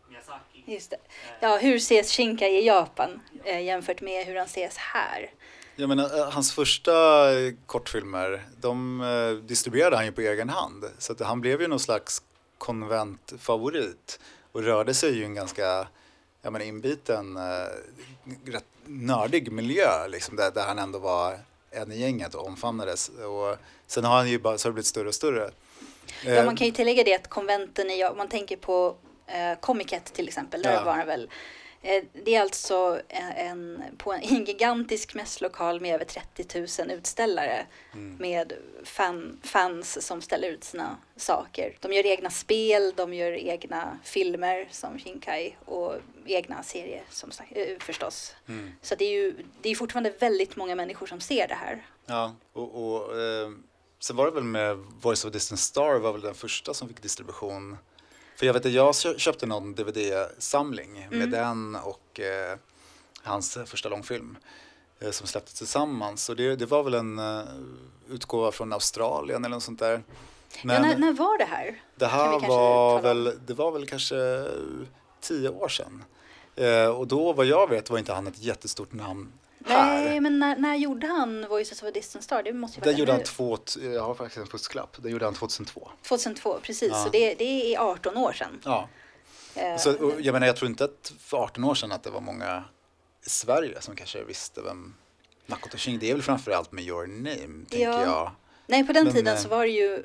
Miyazaki. Just det. Eh, Ja, hur ses Shinkai i Japan eh, jämfört med hur han ses här? Jag menar, eh, hans första eh, kortfilmer, de distribuerade han ju på egen hand. Så att han blev ju någon slags konventfavorit och rörde sig ju i en ganska jag menar, inbiten, rätt nördig miljö liksom, där, där han ändå var en i gänget och omfamnades. Och sen har han ju bara, så har det blivit större och större. Ja, man kan ju tillägga det att konventen i, om man tänker på eh, Comic-Con till exempel, där Ja. var han väl det är alltså en, en, på en, en gigantisk mässlokal med över 30 000 utställare Mm. med fan, fans som ställer ut sina saker. De gör egna spel, de gör egna filmer som Shinkai och egna serier som eh, förstås. Mm. Så det är ju det är fortfarande väldigt många människor som ser det här. Ja, och, och eh, sen var det väl med Voice of Distant Star var väl den första som fick distribution. För jag vet att jag kö- köpte någon DVD-samling med Mm. den och eh, hans första långfilm eh, som släpptes tillsammans. Och det, det var väl en eh, utgåva från Australien eller något sånt där. Men ja, när, när var det här? det här var väl, det var väl kanske tio år sedan. Eh, och då vad jag vet var inte han ett jättestort namn här. Nej, men när, när gjorde han Voices of a Distant Star? Det måste ju Den gjorde han två, jag har faktiskt en fusklapp, den gjorde han 2002. 2002, precis. Ja. Så det, det är 18 år sedan. Ja. Eh, Så, jag menar, jag tror inte att för 18 år sedan att det var många i Sverige som kanske visste vem Makoto Shinkai, det är väl framförallt med Your Name, tänker Ja. jag. Nej, på den men, tiden eh, så var det ju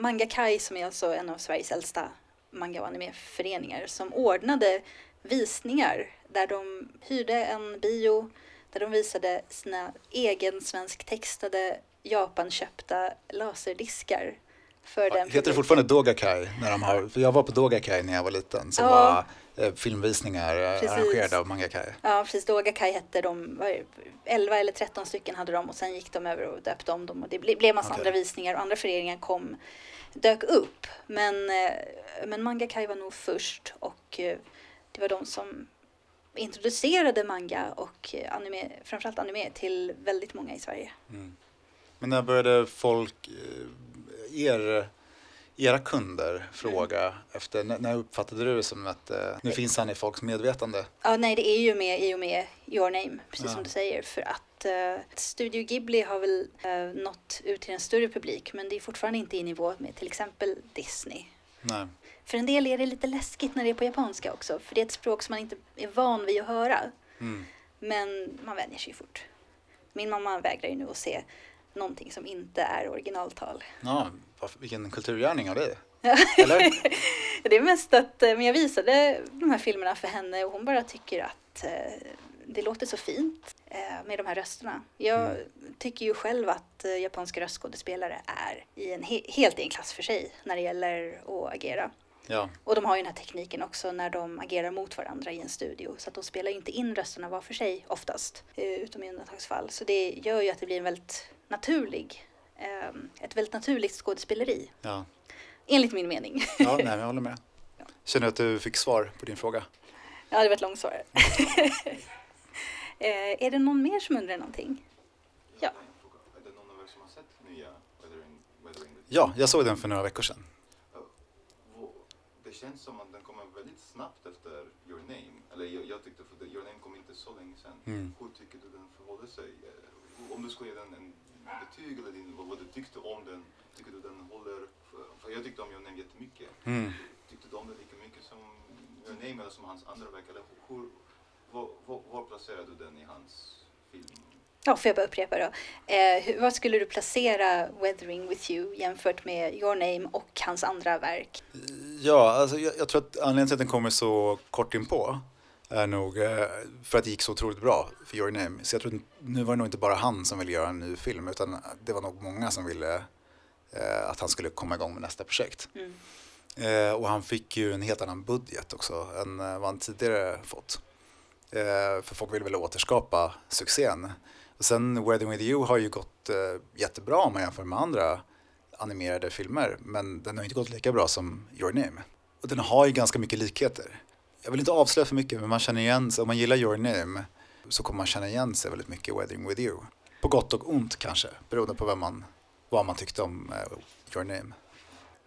Manga Kai som är alltså en av Sveriges äldsta manga och animeföreningar som ordnade visningar där de hyrde en bio där de visade sina egen svensktextade Japanköpta laserdiskar. För den Heter det fortfarande Doga Kai? När de har, för jag var på Doga Kai när jag var liten, som Ja. var eh, filmvisningar eh, Precis. arrangerade av Manga Kai. Ja, precis. Doga Kai hette de, vad är det, 11 eller 13 stycken hade de och sen gick de över och döpte om dem och det ble, blev massa Okej. andra visningar och andra föreningar kom dök upp. Men, eh, men Manga Kai var nog först och eh, det var de som introducerade manga och eh, anime, framförallt anime till väldigt många i Sverige. Mm. Men när började folk, eh, er, era kunder fråga efter, när, uppfattade du det som att eh, nu finns han i folks medvetande? Ja, nej, det är ju med i och med Your Name, precis Ja. som du säger. För att eh, Studio Ghibli har väl eh, nått ut till en större publik, men det är fortfarande inte i nivå med till exempel Disney. Nej. För en del är det lite läskigt när det är på japanska också, för det är ett språk som man inte är van vid att höra. Mm. Men man vänjer sig ju fort. Min mamma vägrar ju nu att se någonting som inte är originaltal. Ja, vilken kulturgärning av dig. Eller? Det är mest att eh, men jag visade de här filmerna för henne och hon bara tycker att eh, det låter så fint eh, med de här rösterna. Jag Mm. tycker ju själv att japanska röstskådespelare är i en he- helt i en klass för sig när det gäller att agera. Ja, Och de har ju den här tekniken också när de agerar mot varandra i en studio. Så att de spelar ju inte in rösterna var för sig oftast, eh, utom i undantagsfall. Så det gör ju att det blir en väldigt naturlig, eh, ett väldigt naturligt skådespeleri, ja. enligt min mening. ja nej, jag håller med. Känner du att du fick svar på din fråga? Ja, det var ett långt svar. eh, är det någon mer som undrar någonting? Ja. Är det någon av som har sett nya Weathering, Weathering with Ja, jag såg den för några veckor sedan. Känns som att den kommer väldigt snabbt efter Your Name. Eller jag, jag tyckte för Your Name kom inte så länge sedan. Mm. Hur tycker du den förhåller sig? Eh, Om du skulle ge den en betyg eller din, vad, vad du tyckte om den. Tycker du den håller? För, för jag tyckte om Your Name jättemycket. Mm. Tyckte du om den lika mycket som Your Name eller som hans andra verk? Eller hur, var, var, var placerar du den i hans film? Ja, får jag bara upprepa då. Eh, hur, vad skulle du placera Weathering with you jämfört med Your Name och hans andra verk? Ja, alltså jag, jag tror att anledningen till att den kommer så kort in på är nog eh, för att det gick så otroligt bra för Your Name. Så jag tror att nu var det nog inte bara han som ville göra en ny film utan det var nog många som ville eh, att han skulle komma igång med nästa projekt. Mm. Eh, och han fick ju en helt annan budget också än eh, vad han tidigare fått. Eh, för folk ville väl återskapa succén. Och sen Wedding with you har ju gått eh, jättebra om man jämför med andra animerade filmer. Men den har inte gått lika bra som Your Name. Och den har ju ganska mycket likheter. Jag vill inte avslöja för mycket men man känner igen sig, om man gillar Your Name så kommer man känna igen sig väldigt mycket i Wedding with you. På gott och ont kanske, beroende på vem man, vad man tyckte om eh, Your Name.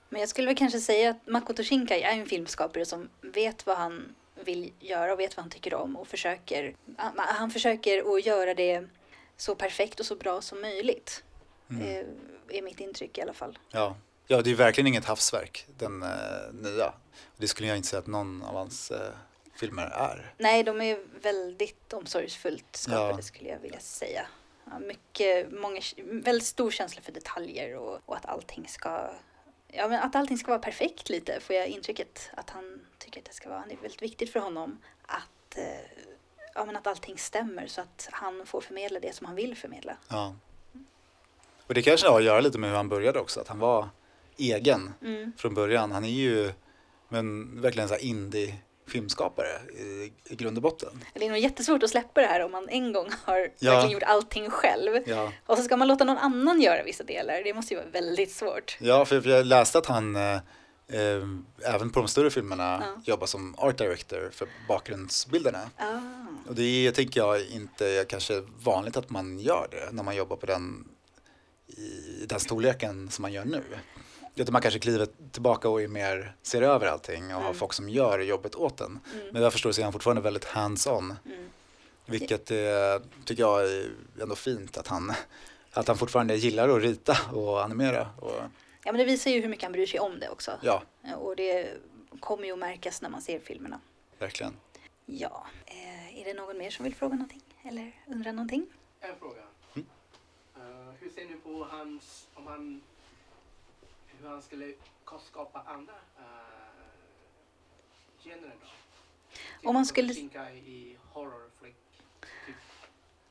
Men jag skulle väl kanske säga att Makoto Shinkai är en filmskapare som vet vad han vill göra och vet vad han tycker om och försöker, han- han försöker att göra det så perfekt och så bra som möjligt. Mm. Eh, är mitt intryck i alla fall. Ja. ja, det är verkligen inget havsverk, den eh, nya. Det skulle jag inte säga att någon av hans eh, filmer är. Nej, de är väldigt omsorgsfullt skapade Ja. skulle jag vilja säga. Ja, mycket, många, väldigt stor känsla för detaljer och, och att allting ska Ja, men att allting ska vara perfekt lite får jag intrycket att han tycker att det ska vara. Det är väldigt viktigt för honom att, eh, ja, men att allting stämmer så att han får förmedla det som han vill förmedla. Ja. Och det kanske har att göra lite med hur han började också, att han var egen Mm. från början. Han är ju men, verkligen så indie filmskapare i, i grund och botten. Det är nog jättesvårt att släppa det här om man en gång har Ja. verkligen gjort allting själv. Ja, Och så ska man låta någon annan göra vissa delar. Det måste ju vara väldigt svårt. ja för för jag läste att han eh, eh, även på de större filmerna Ja. jobbar som art director för bakgrundsbilderna. Ah. Och det tänker jag inte är kanske vanligt att man gör det när man jobbar på den, i den storleken som man gör nu. Utan man kanske kliver tillbaka och är mer, ser över allting och har Mm. folk som gör jobbet åt en. Mm. Men jag förstår så är han fortfarande väldigt hands-on. Mm. Vilket eh, tycker jag är ändå fint att han, att han fortfarande gillar att rita och animera. Och, Ja, men det visar ju hur mycket han bryr sig om det också. ja, Och det kommer ju att märkas när man ser filmerna. verkligen. Ja, eh, är det någon mer som vill fråga någonting? Eller undra någonting? En fråga. Mm. Eh, hur ser ni på hans, om han, hur han skulle skapa andra uh, genrer då? Typ Om man skulle- i horror flick. Typ.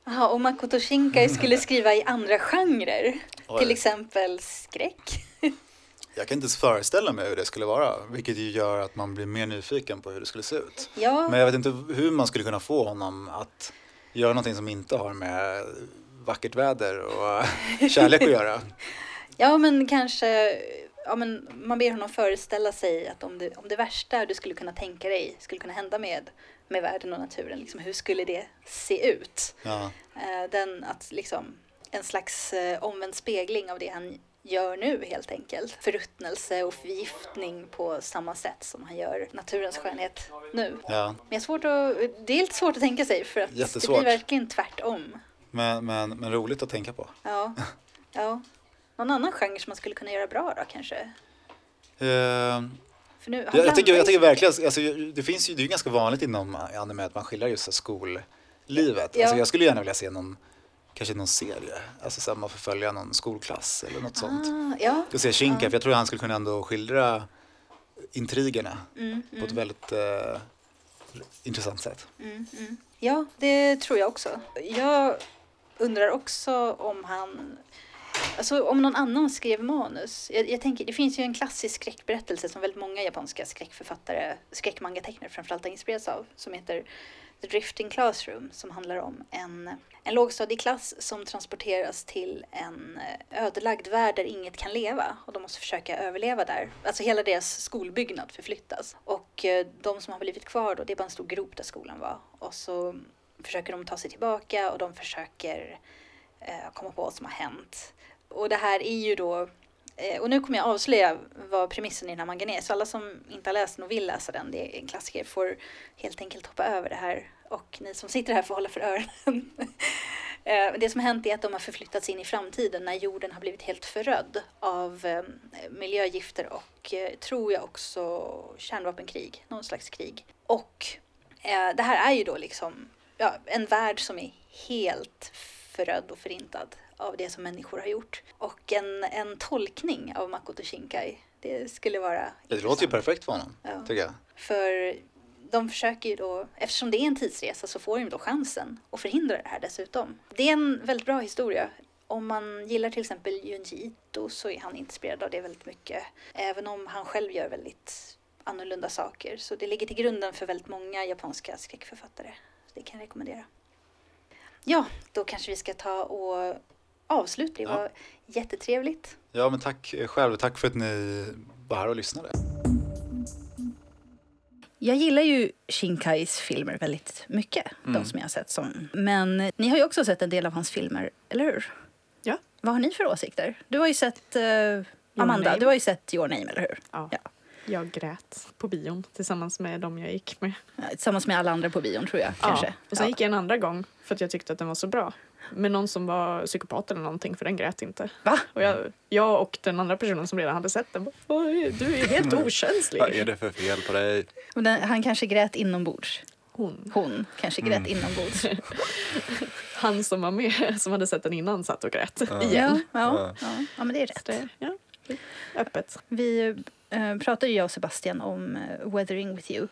Jaha, om Makoto Shinkai skulle skriva i andra genrer, till exempel skräck. Jag kan inte ens föreställa mig hur det skulle vara, vilket ju gör att man blir mer nyfiken på hur det skulle se ut. Ja, Men jag vet inte hur man skulle kunna få honom att göra någonting som inte har med vackert väder och kärlek att göra. ja, men kanske ja, men man ber honom föreställa sig att om det, om det värsta du skulle kunna tänka dig skulle kunna hända med, med världen och naturen, liksom, hur skulle det se ut? Ja. Eh, den att liksom, en slags eh, omvänd spegling av det han gör nu helt enkelt. Förruttnelse och förgiftning på samma sätt som han gör naturens skönhet nu. ja. Men det är, svårt att, det är lite svårt att tänka sig för att det Jättesvårt. blir verkligen tvärtom. Men, men, men roligt att tänka på. Ja. ja. Någon annan genre som man skulle kunna göra bra då kanske? För nu, jag, jag, tycker, jag tycker verkligen, alltså, det finns ju, det är ju ganska vanligt inom anime att man skildrar just skollivet. Ja. Alltså, jag skulle gärna vilja se någon, kanske någon serie, alltså så här, man får följa någon skolklass eller något sånt. Ah, ja. Jag ser Shinka, för jag tror han skulle kunna ändå skildra intrigerna Mm, på ett väldigt eh, intressant sätt. Mm, mm. Ja, det tror jag också. Jag undrar också om han... Alltså om någon annan skrev manus. Jag, jag tänker, det finns ju en klassisk skräckberättelse som väldigt många japanska skräckförfattare, skräckmangatecknare framförallt har inspirerats av, som heter The Drifting Classroom, som handlar om en, en lågstadieklass som transporteras till en eh, ödelagd värld där inget kan leva och de måste försöka överleva där. Alltså hela deras skolbyggnad förflyttas. Och eh, de som har blivit kvar då, det är bara en stor grop där skolan var. Och så försöker de ta sig tillbaka och de försöker eh, komma på vad som har hänt. Och det här är ju då Eh, och nu kommer jag avslöja vad premissen i den här mangan är. Så alla som inte har läst den och vill läsa den, det är en klassiker, får helt enkelt hoppa över det här. Och ni som sitter här får hålla för öronen. Eh, det som har hänt är att de har förflyttats in i framtiden när jorden har blivit helt förödd av eh, miljögifter och tror jag också kärnvapenkrig, någon slags krig. Och det här är ju då liksom ja, en värld som är helt förödd och förintad av det som människor har gjort. Och en, en tolkning av Makoto Shinkai, det skulle vara Det låter ju perfekt för honom, Ja. tycker jag. för de försöker ju då, eftersom det är en tidsresa så får de då chansen att förhindra det här dessutom. Det är en väldigt bra historia. Om man gillar till exempel Junji Ito så är han inspirerad av det väldigt mycket. Även om han själv gör väldigt annorlunda saker. Så det ligger till grunden för väldigt många japanska skräckförfattare. Det kan jag rekommendera. Ja, då kanske vi ska ta och avsluta. Det Ja. var jättetrevligt. Ja, men tack eh, själv. Tack för att ni var här och lyssnade. Jag gillar ju Shinkais filmer väldigt mycket, de som jag har sett. Som. Men ni har ju också sett en del av hans filmer, eller hur? Ja. Vad har ni för åsikter? Du har ju sett, eh, Amanda, Name. du har ju sett Your Name, eller hur? Ja. Ja. Jag grät på bion tillsammans med dem jag gick med. Ja, Tillsammans med alla andra på bion, tror jag. Kanske. Ja. Och sen Ja. gick jag en andra gång för att jag tyckte att den var så bra. Med någon som var psykopat eller någonting för den grät inte. Va? Och jag, jag och den andra personen som redan hade sett den bara, "Oj, du är helt okänslig. Vad är det för fel på dig? Den, han kanske grät inombords. Hon, Hon kanske grät Mm. inombords. han som var med, som hade sett den innan, satt och grät Ja, igen. ja, ja. ja, men det är rätt. Det, ja, öppet. Vi eh, pratade jag och Sebastian om eh, Weathering with you,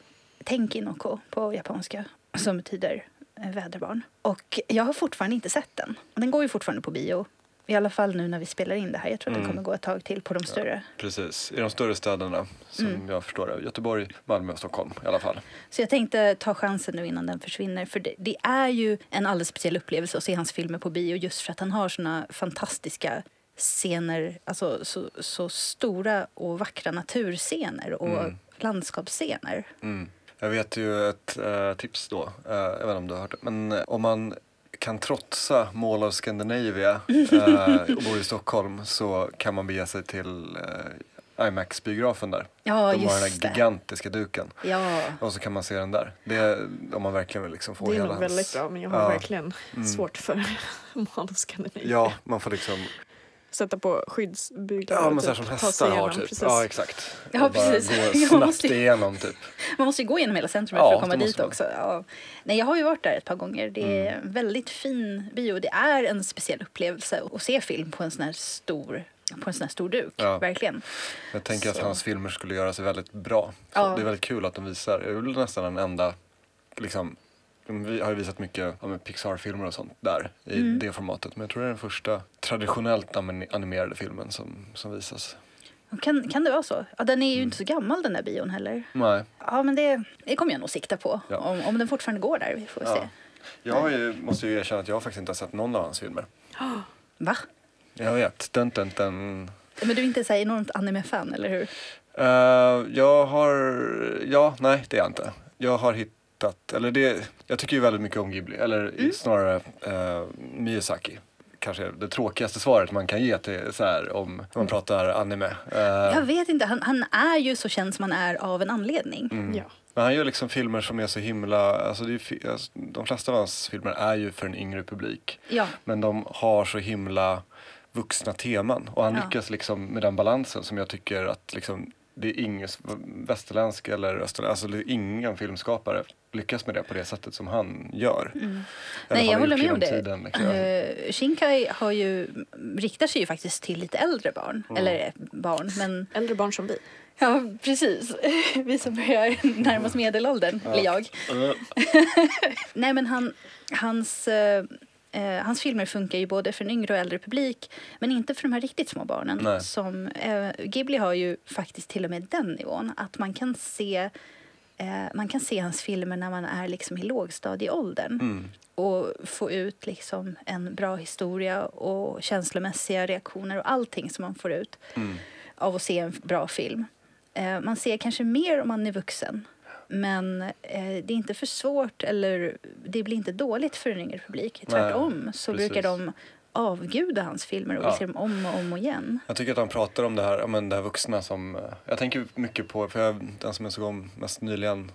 Tenkinoko på japanska, som betyder väderbarn. Och jag har fortfarande inte sett den. Den går ju fortfarande på bio. I alla fall nu när vi spelar in det här. Jag tror att den Mm. kommer gå ett tag till på de större. Precis, i de större städerna som Mm. jag förstår det. Göteborg, Malmö Stockholm i alla fall. Så jag tänkte ta chansen nu innan den försvinner. För det, det är ju en alldeles speciell upplevelse att se hans filmer på bio just för att han har såna fantastiska scener, alltså så, så stora och vackra naturscener och Mm. landskapsscener. Mm. Jag vet ju ett eh, tips då, eh, jag vet inte om du har hört det, men eh, om man kan trotsa Mall of Scandinavia eh, och bor i Stockholm så kan man bege sig till eh, IMAX-biografen där. Ja, De har den det. gigantiska duken Ja, och så kan man se den där. Det är om man verkligen vill liksom få Det är hela nog hans... väldigt bra men jag har Ja. verkligen Mm. svårt för Mall of Scandinavia. Ja, man får liksom, Sätta på skyddsbyglar ja och men så här typ som ta sig hästar har igenom, typ. precis. Ja exakt. Ja, Och bara precis. Gå snabbt måste ju- igenom typ. man måste ju gå genom hela centrumet Ja, för att komma dit man. också. Ja. Nej, jag har ju varit där ett par gånger. Det är Mm. en väldigt fin bio. Det är en speciell upplevelse att se film på en sån här stor, på en sån här stor duk. Ja. Verkligen. Jag tänker att Så. hans filmer skulle göra sig väldigt bra. Så Ja. Det är väldigt kul att de visar, det är väl nästan den enda, liksom, de har ju visat mycket ja, Pixar-filmer och sånt där i Mm. det formatet. Men jag tror det är den första traditionellt anim- animerade filmen som, som visas. Kan, kan det vara så? Ja, den är ju inte så gammal den där bion heller. Nej. Ja, men det, det kommer jag nog sikta på. Ja. Om, om den fortfarande går där. Vi får Ja. se. Jag ju, måste ju erkänna att jag faktiskt inte har sett någon av hans filmer. Va? Jag vet, den, den, den. Men du är inte så här enormt anime-fan, eller hur? Eh, jag har, ja, nej det är jag inte. Jag har hittat, eller det, jag tycker ju väldigt mycket om Ghibli, eller Mm. snarare eh, Miyazaki. Kanske det tråkigaste svaret man kan ge till så här om om man pratar anime. Eh, Jag vet inte, han, han är ju så känd som han är av en anledning. mm. Ja. Men han gör liksom filmer som är så himla, alltså, det är, alltså de flesta av hans filmer är ju för en yngre publik. Ja, Men de har så himla vuxna teman och han Ja. lyckas liksom med den balansen som jag tycker att liksom det är ingen västerländsk eller österländsk, alltså det är ingen filmskapare lyckas med det på det sättet som han gör. Mm. Nej, jag håller med om det. Tiden, liksom. Eh, Shinkai har ju, riktar sig ju faktiskt till lite äldre barn. Mm. Eller eh, barn, men Äldre barn som vi. ja, precis. Vi som börjar närma oss medelåldern, eller jag. Nej, men han, hans, eh, eh, hans filmer funkar ju både för en yngre och äldre publik men inte för de här riktigt små barnen. Nej. Som, eh, Ghibli har ju faktiskt till och med den nivån att man kan se man kan se hans filmer när man är liksom i lågstadieåldern mm. och få ut liksom en bra historia och känslomässiga reaktioner och allting som man får ut Mm. av att se en bra film. Eh, man ser kanske mer om man är vuxen. Men eh, det är inte för svårt eller det blir inte dåligt för en yngre publik. Tvärtom så precis. brukar de avguda hans filmer och Ja. vill se dem om och om och igen. Jag tycker att han pratar om det här, men det här vuxna som, eh, jag tänker mycket på, för jag, den som jag såg om mest nyligen,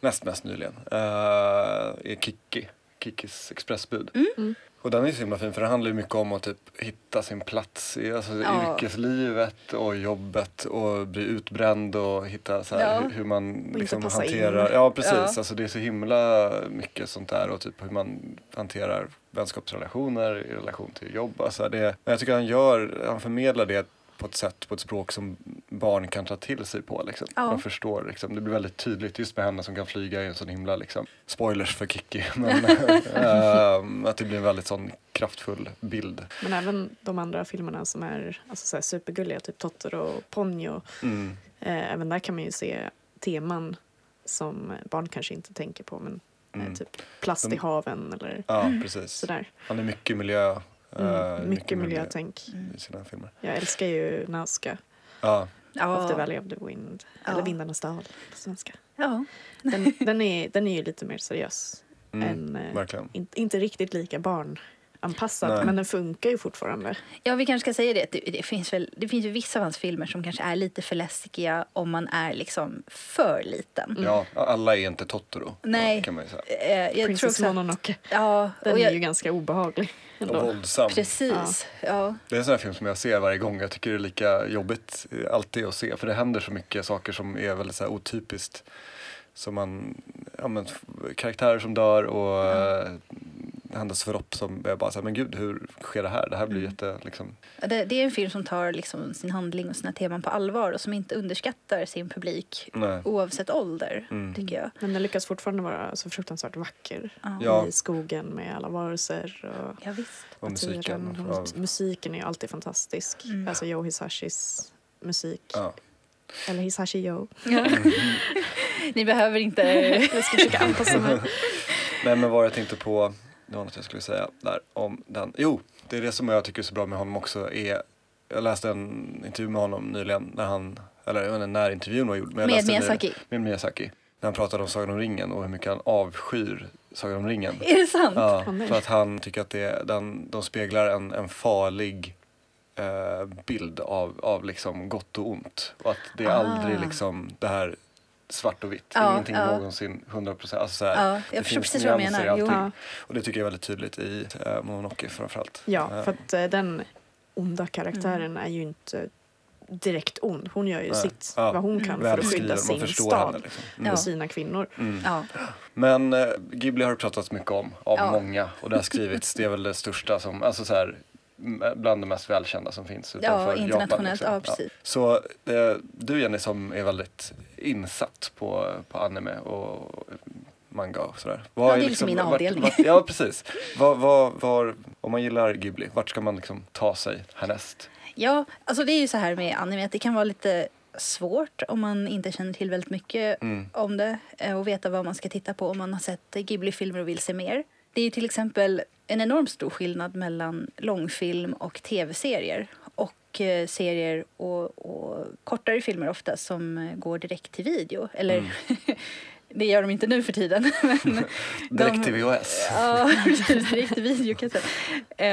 näst mest nyligen, eh, är Kiki, Kikis expressbud. Mm. Och den är så himla fin för det handlar ju mycket om att typ hitta sin plats i alltså, Ja. yrkeslivet och jobbet och bli utbränd och hitta så här, Ja. hur, hur man liksom hanterar, in. ja precis, Ja. alltså det är så himla mycket sånt där och typ hur man hanterar vänskapsrelationer i relation till jobb. Alltså det, men jag tycker han gör, han förmedlar det på ett sätt, på ett språk som barn kan ta till sig på. Liksom. Ja. Man förstår, liksom. det blir väldigt tydligt just med henne som kan flyga i en sån himla, liksom, spoilers för Kiki, men ehm, att det blir en väldigt sån kraftfull bild. Men även de andra filmerna som är alltså, så här supergulliga, typ Totoro och Ponyo. Mm. Eh, även där kan man ju se teman som barn kanske inte tänker på. Men Mm. typ plast i haven eller Ja, precis. sådär. Han är mycket miljö. Mm, eh, mycket miljötänk. i sina filmer. Jag älskar ju Nazca, Ja, of the Valley of the Wind. Ja. Eller Vindarnas dal på svenska. ja. Den, den, är, den är ju lite mer seriös. mm, än, eh, verkligen. in, inte riktigt lika barnanpassad, Nej. men den funkar ju fortfarande. ja, vi kanske ska säga det. att Det, det, finns väl, det finns ju vissa av hans filmer som kanske är lite för läskiga om man är liksom för liten. Ja, alla är inte Totoro. Nej. Kan man ju säga. Eh, jag tror Princess Mononoke. ja, Den och är jag, ju ganska obehaglig. Och Ändå. våldsam. Precis. Ja. Det är en sån här film som jag ser varje gång. Jag tycker det är lika jobbigt alltid att se. För det händer så mycket saker som är väldigt så här otypiskt. Som man, ja, men, karaktärer som dör och mm. händelseförlopp som är bara här, men gud hur sker det här? Det här blir Mm. jätte, liksom, Det, det är en film som tar liksom sin handling och sina teman på allvar och som inte underskattar sin publik nej. oavsett ålder, Mm. tycker jag. Men den lyckas fortfarande vara så fruktansvärt vacker. Ja. Ja. I skogen med alla varelser och Ja, visst. Och musiken. Och musiken är ju alltid fantastisk. Mm. Alltså Joe Hisashis musik. Ja. Eller Hisashi Joe. Ni behöver inte... Jag ska försöka anpassa mig. Nej men vad jag tänkte på, det var något jag skulle säga där om den. Jo, det är det som jag tycker är så bra med honom också är, jag läste en intervju med honom nyligen när han, eller jag vet inte när intervjun var gjord. Men Med Miyazaki. Med Miyazaki. När han pratade om Sagan om ringen och hur mycket han avskyr Sagan om ringen. Är det sant? Ja, för att han tycker att det, den, de speglar en, en farlig bild av, av liksom gott och ont. Och att det är Ah. aldrig liksom det här svart och vitt. Ja, Ingenting ja. någonsin 100 procent. Alltså Ja, det jag förstår finns precis vad nyanser i allting. Och det tycker jag är väldigt tydligt i eh, Mononoke framförallt. Ja, Eh, för att eh, den onda karaktären är ju inte direkt ond. Hon gör ju Nej. sitt, Ja. vad hon kan för att skydda sin stad henne. Liksom. Mm. Och sina kvinnor. Mm. Ja. Men eh, Ghibli har det pratats mycket om, av Ja. många. Och det har skrivits, det är väl det största som, alltså så här, bland det mest välkända som finns utanför Ja, internationellt. Japan. Ja, liksom. precis. Så eh, du Jenny som är väldigt insatt på, på anime och manga och sådär. Vad Ja, det är liksom min avdelning. ja, precis. Vad, vad, var, om man gillar Ghibli, vart ska man liksom ta sig härnäst? Ja, alltså det är ju så här med anime att det kan vara lite svårt om man inte känner till väldigt mycket Mm. om det eh, och veta vad man ska titta på om man har sett Ghibli-filmer och vill se mer. Det är ju till exempel en enormt stor skillnad mellan långfilm och tv-serier. Och eh, serier och, och kortare filmer ofta som eh, går direkt till video. Eller Mm. det gör de inte nu för tiden. Men Direkt till VHS. Ja. Direkt till videokassett. Eh,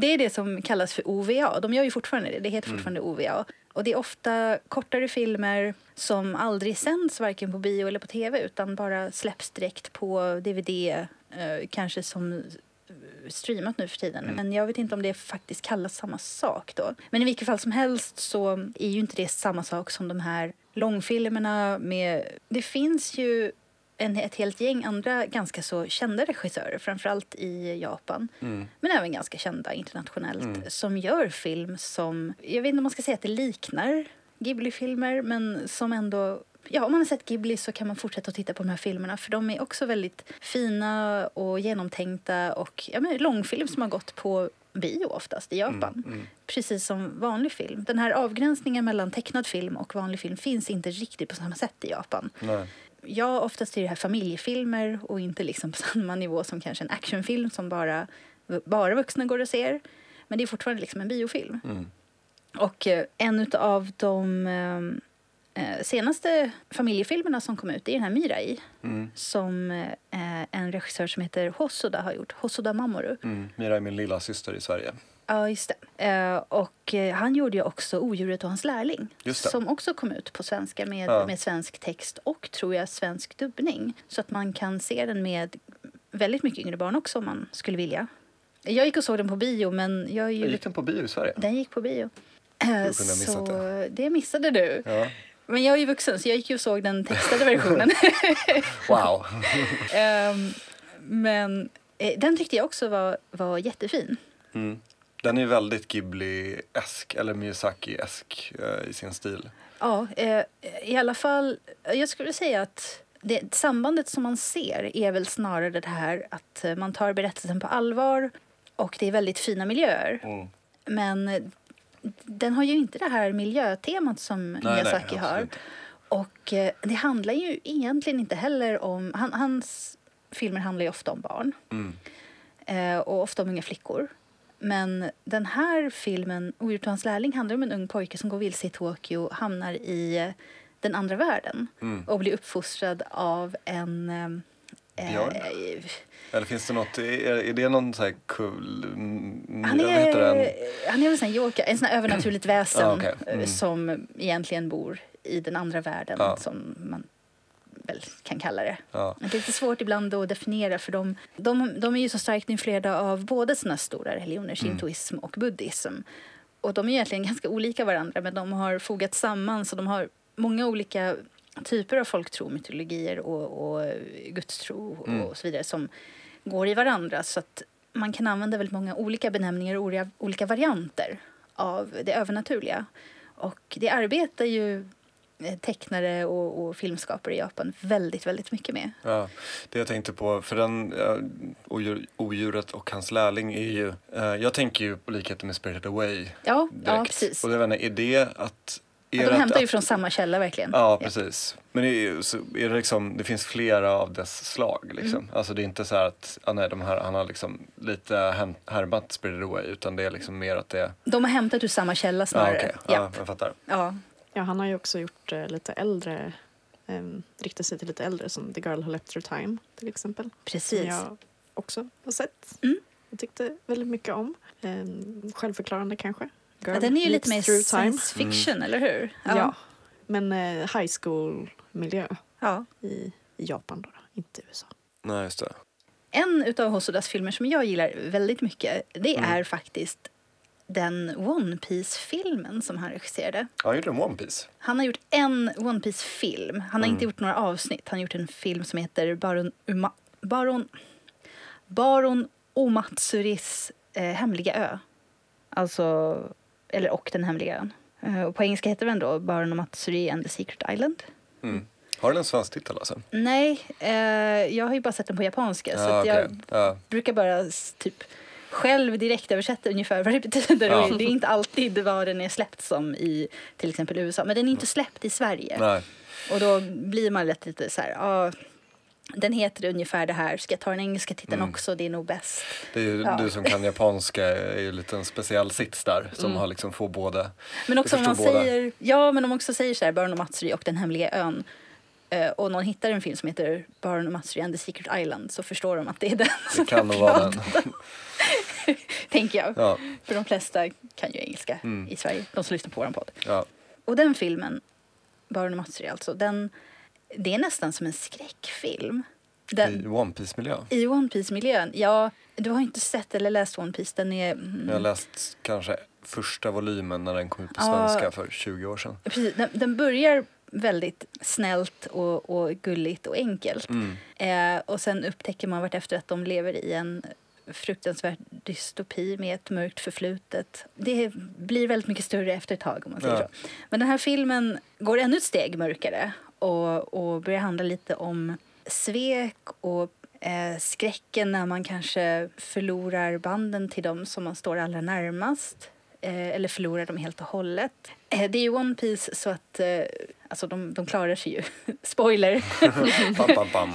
det är det som kallas för OVA. De gör ju fortfarande det. Det heter fortfarande OVA. Och det är ofta kortare filmer som aldrig sänds varken på bio eller på tv utan bara släpps direkt på DVD, eh, kanske som streamat nu för tiden. Men jag vet inte om det faktiskt kallas samma sak då. Men i vilket fall som helst så är ju inte det samma sak som de här långfilmerna med... Det finns ju en, ett helt gäng andra ganska så kända regissörer, framförallt i Japan, Mm. men även ganska kända internationellt, som gör film som, jag vet inte om man ska säga att det liknar Ghibli-filmer, men som ändå Ja, om man har sett Ghibli så kan man fortsätta att titta på de här filmerna för de är också väldigt fina och genomtänkta och ja, men långfilm som har gått på bio oftast i Japan. Mm. Precis som vanlig film. Den här avgränsningen mellan tecknad film och vanlig film finns inte riktigt på samma sätt i Japan. Nej. Ja, oftast är det här familjefilmer och inte liksom på samma nivå som kanske en actionfilm som bara, bara vuxna går och ser. Men det är fortfarande liksom en biofilm. Mm. Och eh, en av de eh, senaste familjefilmerna som kom ut är den här Mirai Mm. som eh, en regissör som heter Hosoda har gjort. Hosoda Mamoru. Mm. Mira är min lilla syster i Sverige. Ja, just det. Eh, och eh, han gjorde ju också Odjuret och hans lärling. Som också kom ut på svenska med, Ja. med svensk text och tror jag svensk dubbning. Så att man kan se den med väldigt mycket yngre barn också om man skulle vilja. Jag gick och såg den på bio men jag ju... Gick den på bio i Sverige? Den gick på bio. Eh, så det. det missade du. Ja. Men jag är ju vuxen så jag gick ju och såg den textade versionen. Wow. Ehm, men eh, den tyckte jag också var, var jättefin. Mm. Den är väldigt Ghibli-esk, eller Miyazaki-esk eh, i sin stil. Ja, eh, i alla fall. Jag skulle säga att det, sambandet som man ser är väl snarare det här att eh, man tar berättelsen på allvar och det är väldigt fina miljöer. Mm. Men den har ju inte det här miljötemat som nej, Miyazaki absolut har. Och eh, det handlar ju egentligen inte heller om... Han, hans filmer handlar ju ofta om barn Mm. eh, och ofta om unga flickor. Men den här filmen, Odjuret och hans lärling, handlar om en ung pojke som går vilse i Tokyo och hamnar i eh, den andra världen Mm. och blir uppfostrad av en... eh, Björn? Eh, Eller finns det något, är, är det någon så här kul, mm, han, är, den? han är väl en joker, en sån här övernaturligt väsen Ah, okej. Mm. eh, som egentligen bor i den andra världen Ja. som man väl kan kalla det. Ja. Det är lite svårt ibland att definiera för de, de, de är ju så starkt influerade av båda sina stora religioner, shintoism och buddhism. Och de är egentligen ganska olika varandra men de har fogats samman så de har många olika typer av folktro, mytologier och, och gudstro och, Mm. så vidare som går i varandra så att man kan använda väldigt många olika benämningar och olika- varianter av det övernaturliga. Och det arbetar ju eh, tecknare och, och filmskapare i Japan väldigt, väldigt mycket med. Ja, det jag tänkte på, för den odjur, odjuret och hans lärling är ju, eh, jag tänker ju på likheten med Spirited Away Ja, direkt. ja precis. Och jag vet inte, är det att... Ja, de hämtar ju från samma källa verkligen. Ja, precis. Men det är, så är det liksom, det finns flera av dess slag liksom. Mm. Alltså det är inte så här att, ah, nej, de här, han har liksom lite härmat Spirited Away utan det är liksom mer att det, De har hämtat ur samma källa ja snarare. ja. ja, jag fattar. Ja. Ja, han har ju också gjort eh, lite äldre, eh, riktat sig till lite äldre som The Girl Who Left Her Time till exempel. Som precis. jag också har sett. Mm. Jag tyckte väldigt mycket om. Eh, självförklarande kanske. Girl Ja, den är ju lite mer Through Time. science fiction, eller hur? Ja. Men eh, high school-miljö ja. i, i Japan då, inte USA. Nej, just det. En av Hosodas filmer som jag gillar väldigt mycket det Mm. är faktiskt den One Piece-filmen som han regisserade. Ja, han gjorde en One Piece. Han har gjort en One Piece-film. Han har Mm. inte gjort några avsnitt. Han har gjort en film som heter Baron, Uma, Baron, Baron Omatsuris eh, hemliga ö. Alltså, eller och den hemliga ön. Eh, och på engelska heter den då Baron Omatsuri and the Secret Island. Mm. Har den en svensk titel alltså? Nej, eh, jag har ju bara sett den på japanska. så Ja, att okej. jag ja. brukar bara typ själv direkt översätta ungefär vad det betyder. Och Det är inte alltid vad den är släppt som i till exempel USA. Men den är inte släppt i Sverige. Nej. Och då blir man lätt lite så här, ja, Den heter ungefär det här. Ska jag ta den engelska titeln Mm. också? Det är nog bäst. Det är ju, Ja. Du som kan japanska är ju lite en speciell sits där som har liksom får båda. Men också om man båda. säger, ja, men om man också säger så här, Baron och Matsuri och Den hemliga ön eh, och någon hittar en film som heter Baron och Matsuri and the Secret Island så förstår de att det är den som Det kan nog vara den. tänker jag. Ja, För de flesta kan ju engelska Mm. i Sverige, de som lyssnar på vår podd. ja. Och den filmen, Baron och Matsuri alltså, den, det är nästan som en skräckfilm. Den, I One Piece-miljö. I One Piece-miljön, ja, du har inte sett eller läst One Piece, den är... mm, Jag har läst kanske första volymen när den kom ut på Ja. svenska för 20 år sedan. Precis, den, den börjar väldigt snällt och, och gulligt och enkelt. Mm. Eh, och sen upptäcker man vartefter att de lever i en fruktansvärd dystopi med ett mörkt förflutet. Det blir väldigt mycket större efter ett tag om man säger Ja. så. Men den här filmen går ännu ett steg mörkare och, och börjar handla lite om svek och eh, skräcken när man kanske förlorar banden till dem som man står allra närmast. Eh, eller förlorar dem helt och hållet. Eh, det är ju One Piece så att eh, alltså de, de klarar sig ju. Spoiler! Bam, bam, bam.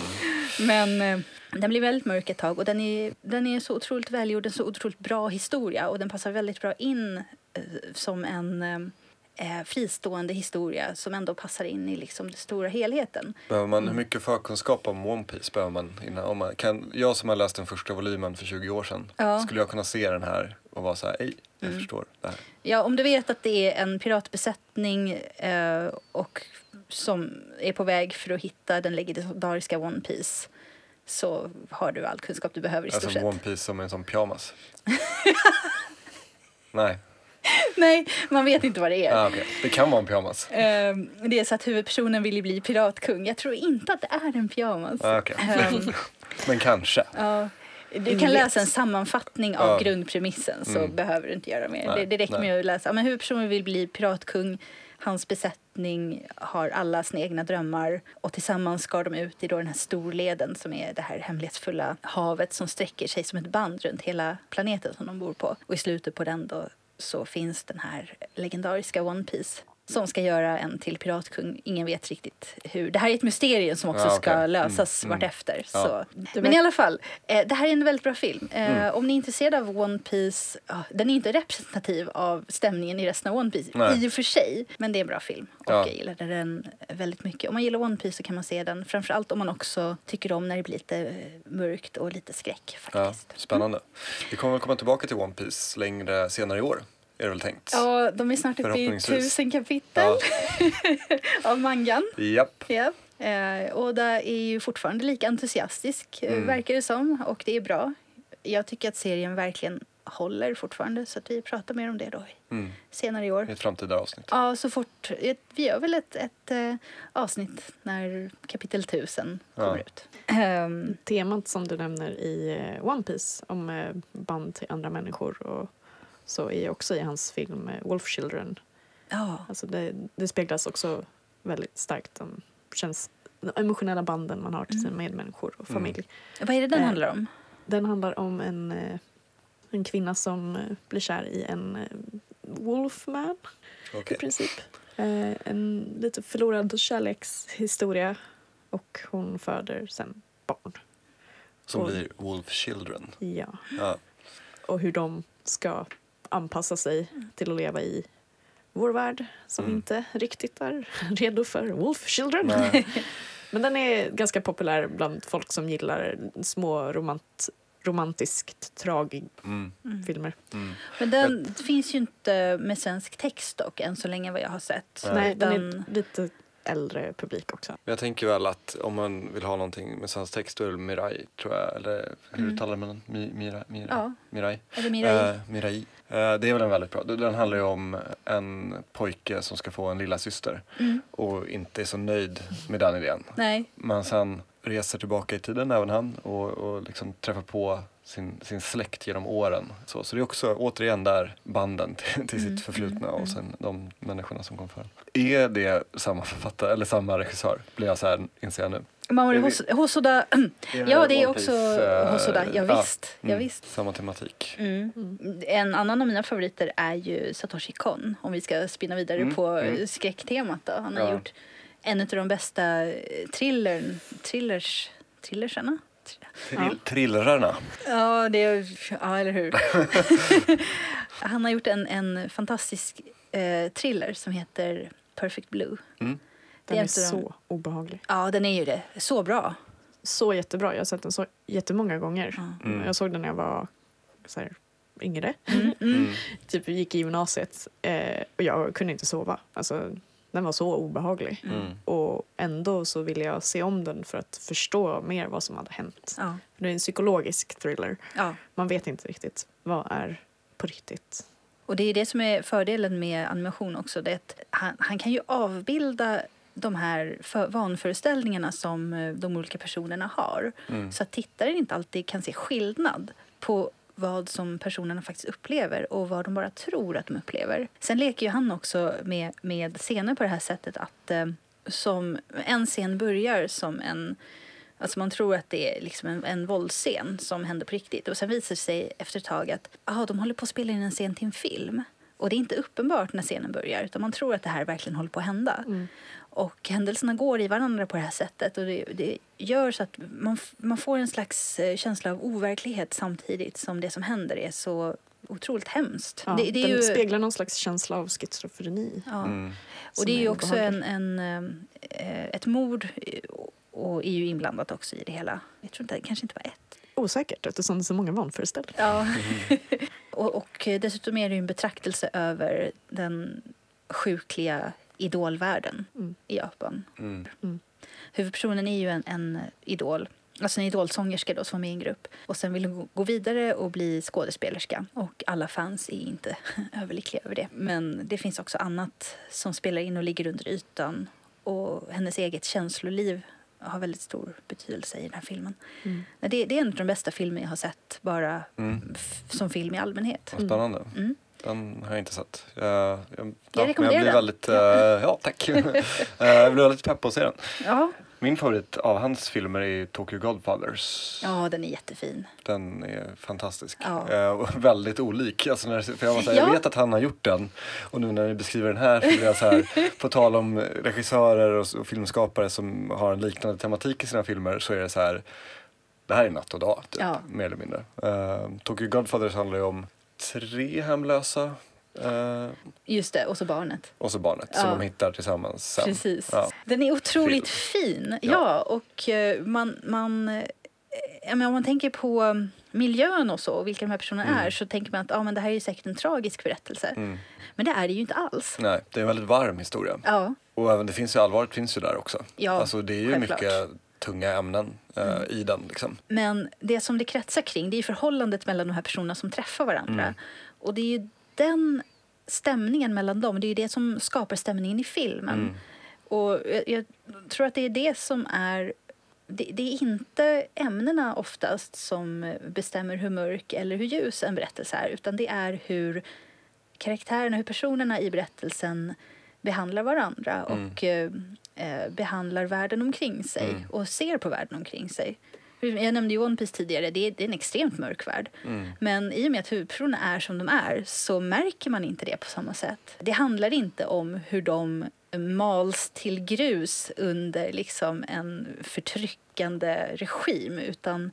Men eh, den blir väldigt mörk ett tag och den är, den är så otroligt välgjord, en så otroligt bra historia och den passar väldigt bra in eh, som en eh, fristående historia som ändå passar in i liksom den stora helheten. Behöver man, hur mycket förkunskap om One Piece behöver man innan? Om man kan, jag som har läst den första volymen för 20 år sedan, Ja. skulle jag kunna se den här och vara så här, ej, jag Mm. förstår det här. Ja, om du vet att det är en piratbesättning eh, och som är på väg för att hitta den legendariska One Piece så har du all kunskap du behöver i stort Alltså sett. One Piece som en sån pyjamas. Nej, Nej, man vet inte vad det är. ah, okej. det kan vara en pyjamas. Ehm, det är så att huvudpersonen vill ju bli piratkung. Jag tror inte att det är en pyjamas. Ah, okej. Ehm, Men kanske. ja. Du kan läsa en sammanfattning av Ja. grundpremissen så Mm. behöver du inte göra mer. Nej, det, det räcker nej. med att läsa. Men huvudpersonen vill bli piratkung. Hans besättning har alla sina egna drömmar och tillsammans ska de ut i då den här storleden som är det här hemlighetsfulla havet som sträcker sig som ett band runt hela planeten som de bor på. Och i slutet på den då så finns den här legendariska One Piece som ska göra en till piratkung. Ingen vet riktigt hur. Det här är ett mysterium som också Ja, ska okej. lösas Mm, mm. vartefter. Ja. Så. Men i alla fall, eh, det här är en väldigt bra film. Eh, Mm. Om ni är intresserade av One Piece, ja, den är inte representativ av stämningen i resten av One Piece Nej. i och för sig. Men det är en bra film och Ja. jag gillade den väldigt mycket. Om man gillar One Piece så kan man se den. Framförallt om man också tycker om när det blir lite eh, mörkt och lite skräck Ja, faktiskt. spännande. Vi kommer väl komma tillbaka till One Piece längre senare i år, är det väl tänkt? Ja, de är snart uppe i tusen kapitel av mangan. Japp. Ja. Eh, och där är ju fortfarande lika entusiastisk, eh, Mm. verkar det som. Och det är bra. Jag tycker att serien verkligen håller fortfarande så att vi pratar mer om det då Mm. senare i I år. ett framtida avsnitt. Ja, så fort. ett- Vi gör väl ett, ett eh, avsnitt när kapitel 1000 kommer Ja. ut. Temat som du nämner i eh, One Piece om band till andra människor och så är också i hans film eh, Wolf Children. ja, Alltså det, det speglas också väldigt starkt de, känns, de emotionella banden man har till sina medmänniskor och Mm. familj. vad är det den Eh, handlar om? Den handlar om en, eh, en kvinna som eh, blir kär i en Wolfman i Okej. princip. Eh, En lite förlorad kärlekshistoria och hon föder sen barn. Som och- blir Wolf Children. Ja. Ja. Och hur de ska anpassa sig till att leva i vår värld som Mm. inte riktigt är redo för Wolf Children. Nej. Men den är ganska populär bland folk som gillar små romant romantiskt tragfilmer. Mm. Mm. Men den finns ju inte med svensk text dock, än så länge vad jag har sett. Nej. Nej, den Utan- är lite äldre publik också. Jag tänker väl att om man vill ha någonting med svensk text då är det Mirai, tror jag. Eller hur Mm. uttalar man den? Mi, mira, mira, Ja. Mirai. Eller Mirai. Eh, Mirai. Eh, det är väl en väldigt bra. Den handlar ju om en pojke som ska få en lilla syster Mm. och inte är så nöjd med den idén. Nej. Men sen reser tillbaka i tiden även han och, och liksom träffar på sin, sin släkt genom åren. Så, så det är också återigen där banden till, till Mm, sitt förflutna mm, och mm. sen de människorna som kom före. Är det samma författare eller samma regissör? Blir jag så här, inser jag nu. Hos- Hosoda. Ja, det är också Hosoda. Ja, visst. Ja, mm, visst. Samma tematik. Mm. Mm. En annan av mina favoriter är ju Satoshi Kon, om vi ska spinna vidare Mm, på mm. skräcktemat. Då. Han har Ja. gjort en av de bästa eh, thrillern, thrillers, thrillersarna. Trill, Trillrarna. Ja, det är, ja, eller hur? Han har gjort en, en fantastisk eh, thriller som heter Perfect Blue. Mm. Det Den är är inte de- så obehaglig. Ja, den är ju det. Så bra. Så jättebra. Jag har sett den så jättemånga gånger. Mm. Jag såg den när jag var så här, yngre. Mm, mm. Mm. Typ gick i gymnasiet eh, och jag kunde inte sova. Alltså, den var så obehaglig. Mm. Och ändå så ville jag se om den för att förstå mer vad som hade hänt. Ja, Det är en psykologisk thriller. ja. Man vet inte riktigt vad är på riktigt. Och det är det som är fördelen med animation också. Det han, han kan ju avbilda de här för, vanföreställningarna som eh, de olika personerna har. Mm. Så att tittaren inte alltid kan se skillnad på vad som personerna faktiskt upplever och vad de bara tror att de upplever. Sen leker ju han också med, med scener på det här sättet att eh, som en scen börjar som en Alltså man tror att det är liksom en, en våldsscen som händer på riktigt. Och sen visar det sig efter ett tag att ah, de håller på att spela in en scen till en film. Och det är inte uppenbart när scenen börjar utan man tror att det här verkligen håller på att hända. Mm. Och händelserna går i varandra på det här sättet och det, det gör så att man, man får en slags eh, känsla av overklighet samtidigt som det som händer är så otroligt hemskt. Ja, det, det är den ju, speglar någon slags känsla av schizofreni. ja. Mm. Och det är ju också en, en, eh, ett mord eh, och är ju inblandat också i det hela. Jag tror inte, det kanske inte var ett. Osäkert eftersom det är så många vanföreställningar. Ja. och, och dessutom är det ju en betraktelse över den sjukliga idolvärlden Mm. i Japan. Mm. Huvudpersonen är ju en, en idol, alltså en idolsångerska då, som var med i en grupp. Och sen vill hon gå- gå vidare och bli skådespelerska. Och alla fans är inte överlyckliga över det. Men det finns också annat som spelar in och ligger under ytan. Och hennes eget känsloliv har väldigt stor betydelse i den här filmen. Mm. Det, det är en av de bästa filmer jag har sett bara Mm. f- som film i allmänhet. Vad spännande. Mm. Den har jag inte sett. Jag, jag, ja, men rekommenderar jag blir väldigt, eh, ja tack. Eh, jag blir väldigt pepp på att se den. Ja. Min favorit av hans filmer är Tokyo Godfathers. ja, den är jättefin. Den är fantastisk. Ja. Och väldigt olik. Alltså när, för jag, var så här, Ja. jag vet att han har gjort den. Och nu när ni beskriver den här så blir jag så här, på tal om regissörer och, och filmskapare som har en liknande tematik i sina filmer så är det så här, det här är natt och dag, typ, Ja. mer eller mindre. Uh, Tokyo Godfathers handlar ju om tre hemlösa eh, Just det, och så barnet. och så barnet som Ja. de hittar tillsammans sen. Precis. Ja. Den är otroligt fin. Ja, Ja. och eh, man... man eh, ja, men om man tänker på miljön och så, och vilka de här personerna Mm. är, så tänker man att ja, men det här är ju säkert en tragisk berättelse. Mm. Men det är det ju inte alls. Nej, det är en väldigt varm historia. Ja, Och även det finns ju allvaret finns ju där också. Ja, alltså det är ju självklart. mycket tunga ämnen eh, Mm. i den liksom. men det som det kretsar kring det är förhållandet mellan de här personerna som träffar varandra. Mm. Och det är ju den stämningen mellan dem, det är ju det som skapar stämningen i filmen. Mm. Och jag, jag tror att det är det som är... Det, det är inte ämnena oftast som bestämmer hur mörk eller hur ljus en berättelse är utan det är hur karaktärerna, hur personerna i berättelsen behandlar varandra Mm. och eh, eh, behandlar världen omkring sig Mm. och ser på världen omkring sig. Jag nämnde ju One Piece tidigare, det är, det är en extremt mörk värld. Mm. Men i och med att huvudpersonerna är som de är så märker man inte det på samma sätt. Det handlar inte om hur de mals till grus under liksom en förtryckande regim utan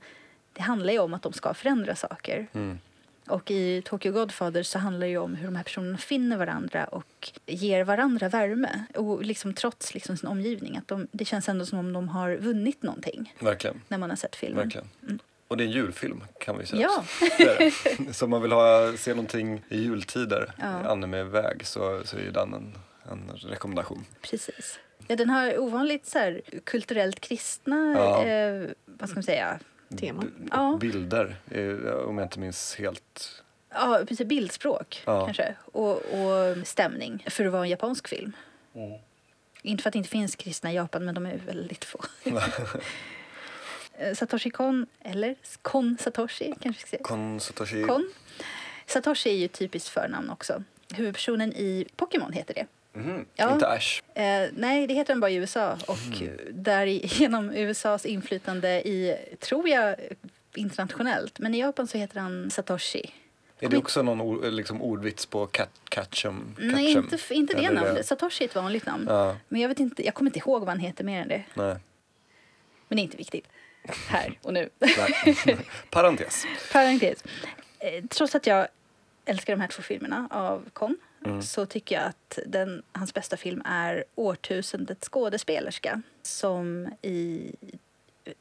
det handlar ju om att de ska förändra saker. Mm. Och i Tokyo Godfather så handlar det ju om hur de här personerna finner varandra och ger varandra värme. Och liksom trots liksom sin omgivning. Att de, det känns ändå som om de har vunnit någonting Verkligen. när man har sett filmen. Verkligen. Mm. Och det är en julfilm kan vi säga. Ja. Så om man vill ha, se någonting i jultider, Ja. anime-väg, så, så är den en, en rekommendation. Precis. Ja, den har ovanligt så här, kulturellt kristna Ja. eh, vad ska man säga? Tema. B- Ja. Bilder, eh, om jag inte minns helt. Ja, precis, bildspråk Ja. kanske. Och, och stämning för att vara en japansk film. Mm. Inte för att det inte finns kristna i Japan, men de är väldigt få. Eh, Satoshi Kon, eller Kon Satoshi kanske ska. Kon Satoshi. Kon. Satoshi är ju typiskt förnamn också. Huvudpersonen i Pokémon heter det. Mhm, Ja. Inte Ash. Eh, nej, det heter den bara i USA. Och Mm. där genom USAs inflytande i, tror jag, internationellt. Men i Japan så heter han Satoshi. Är det också någon ord, liksom ordvits på cat, Catchem? Nej, inte, inte det namnet. Satoshi är ett vanligt namn. Ja, Men jag, vet inte, jag kommer inte ihåg vad han heter mer än det. nej. Men det är inte viktigt. här och nu. Parentes. Parentes. Eh, Trots att jag älskar de här två filmerna av Kong Mm. så tycker jag att den, hans bästa film är Årtusendets skådespelerska som i... eh,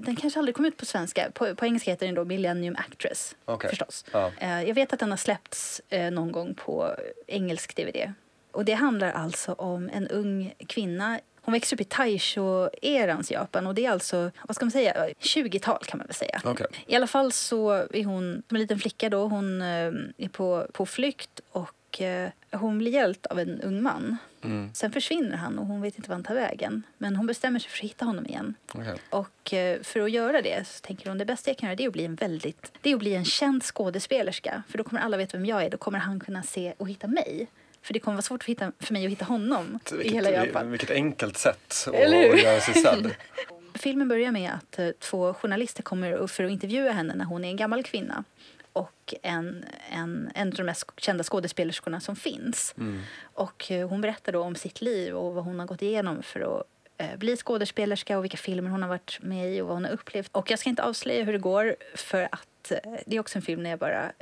Den kanske aldrig kom ut på svenska. På, på engelska heter den då Millennium Actress. Okej. Förstås. Ja. Eh, Jag vet att den har släppts eh, någon gång på engelsk DVD. Och det handlar alltså om en ung kvinna. Hon växer upp i Taisho-erans Japan och det är alltså, vad ska man säga, 20-tal kan man väl säga. Okej. I alla fall så är hon som en liten flicka då, hon är på, på flykt och eh, hon blir hjälpt av en ung man. Mm. Sen försvinner han och hon vet inte var han tar vägen. Men hon bestämmer sig för att hitta honom igen. Okej. Och eh, för att göra det så tänker hon det bästa jag kan göra det är att bli en väldigt, det är att bli en känd skådespelerska. För då kommer alla veta vem jag är. Då kommer han kunna se och hitta mig. För det kommer vara svårt för, hitta, för mig att hitta honom i Vilket, hela Japan. vilket enkelt sätt att, att göra sig sedd. Filmen börjar med att eh, två journalister kommer för att intervjua henne när hon är en gammal kvinna. Och en, en, en av de mest kända skådespelerskorna som finns. Mm. Och eh, hon berättar då om sitt liv och vad hon har gått igenom för att eh, bli skådespelerska och vilka filmer hon har varit med i och vad hon har upplevt. Och jag ska inte avslöja hur det går för att eh, det är också en film när jag bara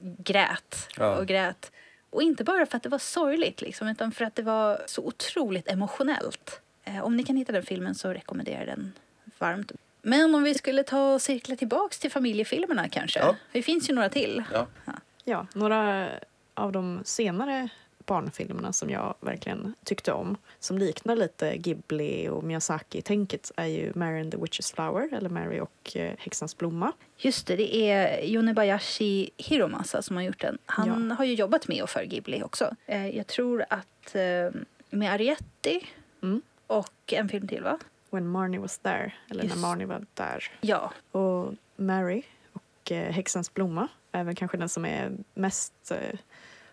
grät Ja. och grät. Och inte bara för att det var sorgligt liksom, utan för att det var så otroligt emotionellt. Om ni kan hitta den filmen så rekommenderar jag den varmt. Men om vi skulle ta och cirkla tillbaks till familjefilmerna kanske. Ja. Det finns ju några till. Ja. Ja, några av de senare barnfilmerna som jag verkligen tyckte om som liknar lite Ghibli och Miyazaki-tänket är ju Mary and the Witch's Flower eller Mary och eh, häxans blomma. Just det, det är Yonebayashi Hiromasa som har gjort den. Han Ja. har ju jobbat med och för Ghibli också. Eh, jag tror att eh, med Arietti Mm. och en film till va? When Marnie was there, eller Just. när Marnie var där. Ja, Och Mary och eh, häxans blomma är väl kanske den som är mest eh,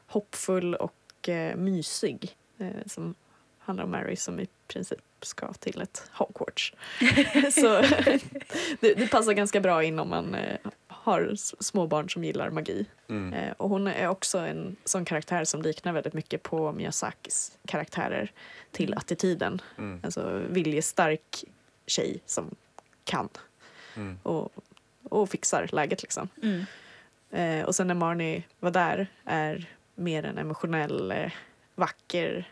hoppfull och eh, mysig. Eh, som handlar om Mary som i princip ska till ett Hogwarts. Så det, det passar ganska bra in om man eh, har småbarn som gillar magi. Mm. Eh, och hon är också en sån karaktär som liknar väldigt mycket på Miyazakis karaktärer till attityden. Mm. Alltså viljestark tjej som kan Mm. och, och fixar läget liksom. mm. Eh, och sen när Marnie var där är mer en emotionell, eh, vacker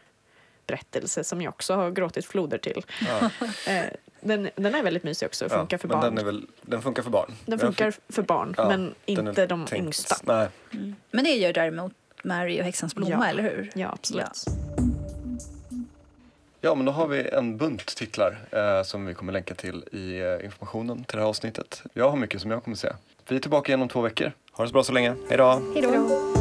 berättelse som jag också har gråtit floder till. Ja. Den, den är väldigt mysig också och Ja, funkar för men barn. Den, är väl, den funkar för barn. Den funkar för barn, Ja, men inte är de tänkt- yngsta. Nej. Mm. Men det gör däremot Mary och häxans blomma, Ja. eller hur? Ja, absolut. Ja, men då har vi en bunt titlar eh, som vi kommer länka till i eh, informationen till det här avsnittet. Jag har mycket som jag kommer se. Vi är tillbaka igen om två veckor. Ha det så bra så länge. Hej då! Hej då!